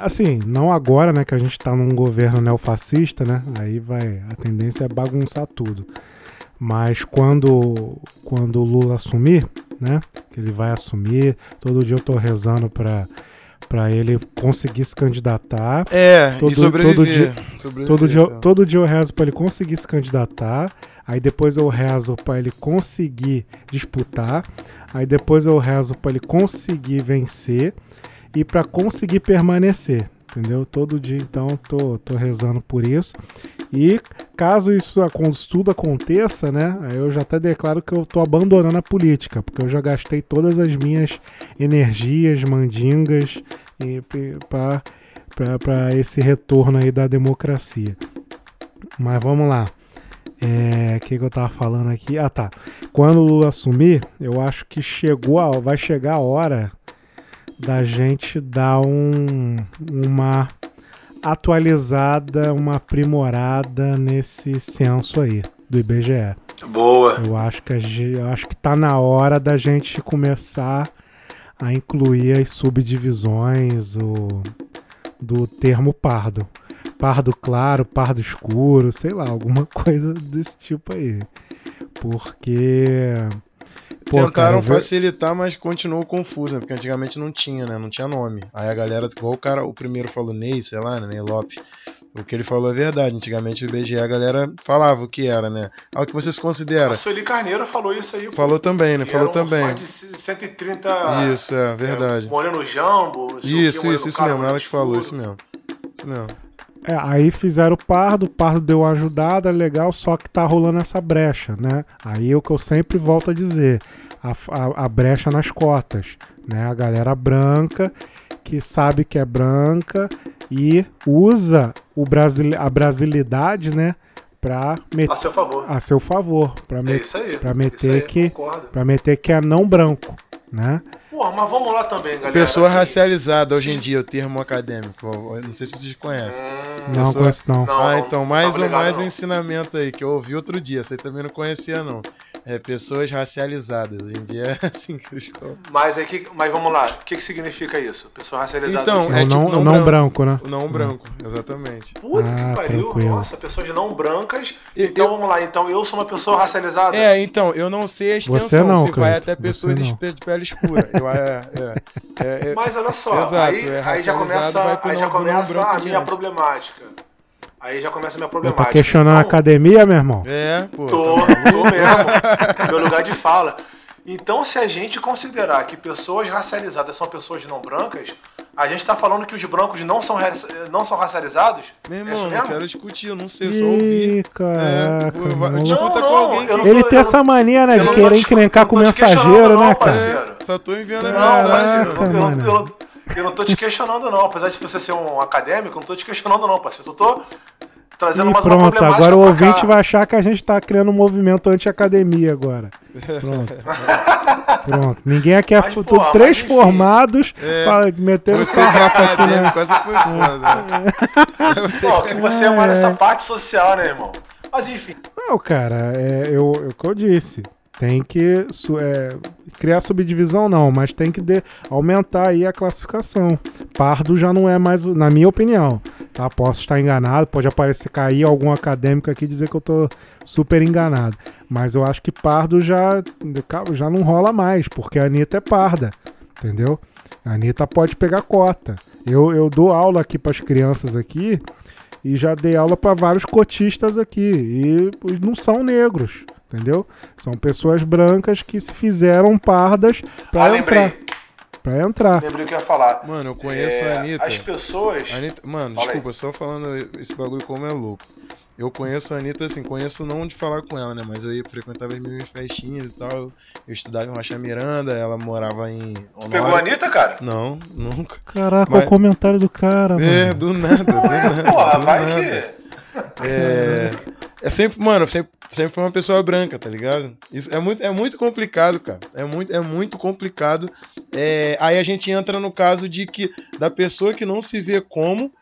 Assim, não agora, né, que a gente tá num governo neofascista, né? Aí vai, a tendência é bagunçar tudo. Mas quando quando o Lula assumir, né, que ele vai assumir, todo dia eu tô rezando para para ele conseguir se candidatar. É, todo, e sobreviver. Todo dia, sobreviver, todo, dia, então. todo dia eu rezo para ele conseguir se candidatar. Aí depois eu rezo para ele conseguir disputar. Aí depois eu rezo para ele conseguir vencer e para conseguir permanecer, entendeu? Todo dia, então, tô, tô rezando por isso. E caso isso tudo aconteça, né? Eu já até declaro que eu tô abandonando a política, porque eu já gastei todas as minhas energias, mandingas para esse retorno aí da democracia. Mas vamos lá. É, o que, que eu tava falando aqui? Ah, tá. Quando o Lula assumir, eu acho que chegou a, vai chegar a hora da gente dar um, uma atualizada, uma aprimorada nesse censo aí do IBGE. Boa. Eu acho que eu acho que tá na hora da gente começar a incluir as subdivisões o, do termo pardo. Pardo claro, pardo escuro, sei lá, alguma coisa desse tipo aí. Porque. Pô, Tentaram cara, facilitar, mas continuou confuso, né? Porque antigamente não tinha, né? Não tinha nome. Aí a galera, igual o cara, o primeiro falou Ney, sei lá, né? Ney Lopes. O que ele falou é verdade. Antigamente o IBGE a galera falava o que era, né? Ah, o que vocês consideram? A Sueli Carneiro falou isso aí. Falou também, né? Falou também. Mais de 130. Isso, é verdade. É, Moreno Jambo. Isso, que, isso, isso mesmo. Ela que falou, isso mesmo. Isso mesmo. É, aí fizeram o Pardo, o Pardo deu uma ajudada, legal, só que tá rolando essa brecha, né? Aí é o que eu sempre volto a dizer, a, a, a brecha nas cotas, né? A galera branca que sabe que é branca e usa o Brasil, a brasilidade, né? Pra met... A seu favor. A seu favor. Pra, é isso aí. pra meter que. Pra meter que é não branco, né? Porra, mas vamos lá também, galera. Pessoa assim, racializada hoje em dia, o termo acadêmico. Não sei se vocês conhecem. Hum, não, Pessoa... conheço não. não. Ah, então mais um, mais um ensinamento aí que eu ouvi outro dia. Você também não conhecia, não. É pessoas racializadas. Hoje em dia é assim que eles falam. Mas, é que, mas vamos lá, o que, que significa isso? Pessoa racializada. Então, é, é tipo, não, não, não branco, branco, né? Não branco, exatamente. Puta ah, que pariu. Tranquilo. Nossa, pessoas não brancas. Então eu, vamos lá, então eu sou uma pessoa racializada. É, então, eu não sei a extensão. Você não, se vai até pessoas de pele escura. Eu, é, é. É, é, Mas olha só, exato, aí, é aí já começa, aí já começa a minha problemática. Aí já começa a minha problemática. Tá questionando então, a academia, meu irmão? É, pô. Tô, tá tô mesmo. meu lugar de fala. Então, se a gente considerar que pessoas racializadas são pessoas não brancas, a gente está falando que os brancos não são, não são racializados? Meu é irmão, é eu quero discutir, eu não sei, eu só ouvi. Caraca, é, discuta não, com alguém. Que... Ele tem essa mania, né, de querer encrencar com o mensageiro, né, cara? Só tô enviando a mensagem. Não, eu, eu, eu não tô te questionando, não. Apesar de você ser um acadêmico, eu não tô te questionando, não, parceiro. Eu só tô trazendo e mais pronto, uma agora o ouvinte cá. vai achar que a gente tá criando um movimento anti-academia agora. Pronto. pronto. Ninguém aqui é mas, porra, três formados é, para meter o sarrafo aqui, né? Quase foi foda. Pô, que você é mais essa parte social, né, irmão? Mas enfim. Não, cara, é, eu, é o que eu disse. Tem que é, criar subdivisão, não, mas tem que de, aumentar aí a classificação. Pardo já não é mais, na minha opinião, tá? Posso estar enganado, pode aparecer cair algum acadêmico aqui dizer que eu tô super enganado. Mas eu acho que pardo já, já não rola mais, porque a Anitta é parda, entendeu? A Anitta pode pegar cota. Eu, eu dou aula aqui para as crianças aqui e já dei aula para vários cotistas aqui e não são negros entendeu? São pessoas brancas que se fizeram pardas para ah, entrar. Pra entrar. Lembrei o que eu ia falar. Mano, eu conheço é, a Anitta. As pessoas. Anitta, mano, Fala desculpa, aí. só falando esse bagulho como é louco. Eu conheço a Anitta, assim, conheço não de falar com ela, né? Mas eu ia frequentava as minhas festinhas e tal. Eu estudava em Rocha Miranda, ela morava em. Honório. Pegou a Anitta, cara? Não, nunca. Caraca, Mas... o comentário do cara, é, mano. do nada, do nada. Porra, do vai nada. que. É, é sempre, mano, sempre, sempre foi uma pessoa branca, tá ligado? Isso é muito, é muito complicado, cara. É muito, é muito complicado. É, aí a gente entra no caso de que da pessoa que não se vê como.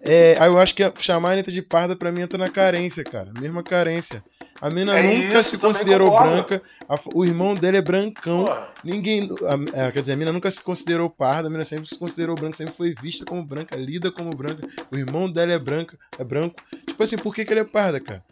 É, aí eu acho que chamar a Anitta de parda pra mim entra na carência, cara. Mesma carência. A mina é nunca isso, se considerou branca. A, o irmão dele é brancão. Porra. Ninguém. A, a, quer dizer, a mina nunca se considerou parda, a mina sempre se considerou branca, sempre foi vista como branca, lida como branca. O irmão dela é branca, é branco. Tipo assim, por que, que ele é parda, cara?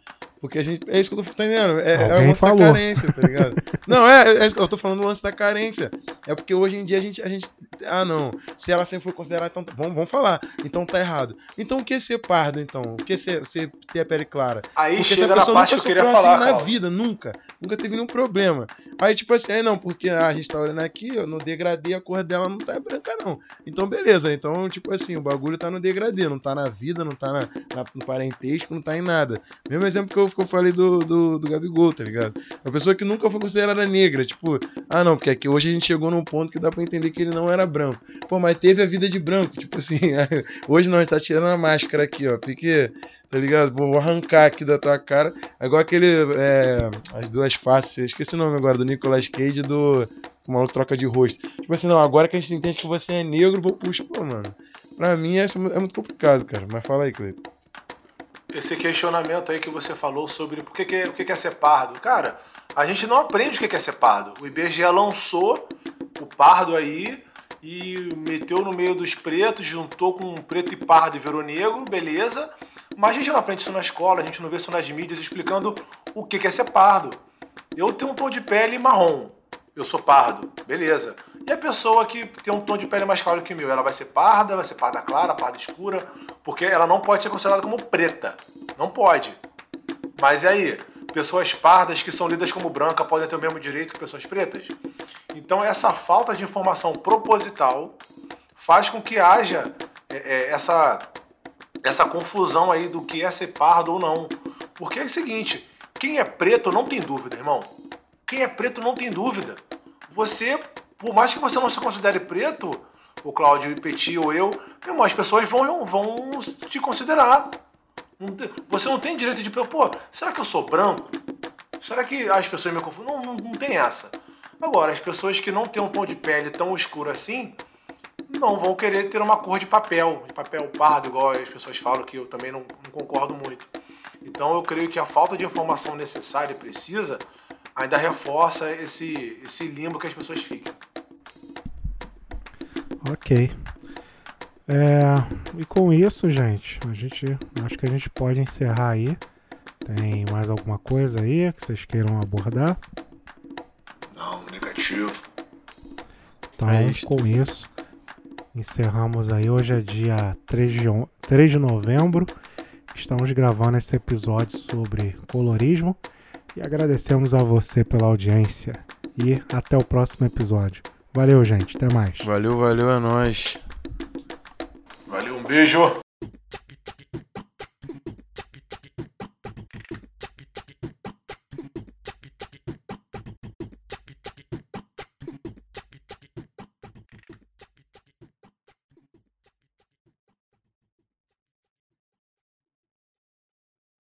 Porque a gente. É isso que eu tô entendendo. É, é o lance falou. da carência, tá ligado? não, é, é, Eu tô falando do lance da carência. É porque hoje em dia a gente. A gente ah, não. Se ela sempre foi considerada. Então, vamos, vamos falar. Então tá errado. Então o que é ser pardo, então? O que é ser, ser ter a pele clara? Aí porque chega essa pessoa nunca que eu queria assim falar, na vida, nunca. Nunca teve nenhum problema. Aí, tipo assim, aí não, porque ah, a gente tá olhando aqui, eu no degradê, a cor dela não tá branca, não. Então, beleza. Então, tipo assim, o bagulho tá no degradê, não tá na vida, não tá na, na no parentesco, não tá em nada. Mesmo exemplo que eu, que eu falei do do, do Gabigol, tá ligado? Uma pessoa que nunca foi considerada negra, tipo, ah não, porque aqui hoje a gente chegou num ponto que dá pra entender que ele não era branco. Pô, mas teve a vida de branco, tipo assim, hoje nós tá tirando a máscara aqui, ó, porque tá ligado? Vou arrancar aqui da tua cara. É igual aquele. É, as duas faces. Esqueci o nome agora do Nicolas Cage do. O maluco troca de rosto. Tipo assim, não, agora que a gente entende que você é negro, vou puxar. Pô, mano. Pra mim é, é muito complicado, cara. Mas fala aí, Cleiton esse questionamento aí que você falou sobre por que, que, o que é ser pardo. Cara, a gente não aprende o que é ser pardo. O IBGE lançou o pardo aí e meteu no meio dos pretos, juntou com preto e pardo e virou negro, beleza. Mas a gente não aprende isso na escola, a gente não vê isso nas mídias explicando o que é ser pardo. Eu tenho um tom de pele marrom, eu sou pardo, beleza. E a pessoa que tem um tom de pele mais claro que o meu, ela vai ser parda, vai ser parda clara, parda escura, porque ela não pode ser considerada como preta. Não pode. Mas e aí? Pessoas pardas que são lidas como branca podem ter o mesmo direito que pessoas pretas? Então essa falta de informação proposital faz com que haja é, é, essa, essa confusão aí do que é ser pardo ou não. Porque é o seguinte, quem é preto não tem dúvida, irmão. Quem é preto não tem dúvida. Você, por mais que você não se considere preto, o Cláudio Petit ou eu, irmão, as pessoas vão, vão te considerar. Você não tem direito de, pô, será que eu sou branco? Será que as pessoas me confundem? Não, não, não tem essa. Agora, as pessoas que não têm um tom de pele tão escuro assim, não vão querer ter uma cor de papel, de papel pardo, igual as pessoas falam, que eu também não, não concordo muito. Então eu creio que a falta de informação necessária e precisa ainda reforça esse, esse limbo que as pessoas ficam. Ok. É, e com isso, gente, a gente acho que a gente pode encerrar aí. Tem mais alguma coisa aí que vocês queiram abordar? Não, negativo. Então, é com isso, encerramos aí. Hoje é dia 3 de, 3 de novembro. Estamos gravando esse episódio sobre colorismo e agradecemos a você pela audiência. E até o próximo episódio. Valeu, gente. Até mais. Valeu, valeu, é nóis. Valeu, um beijo.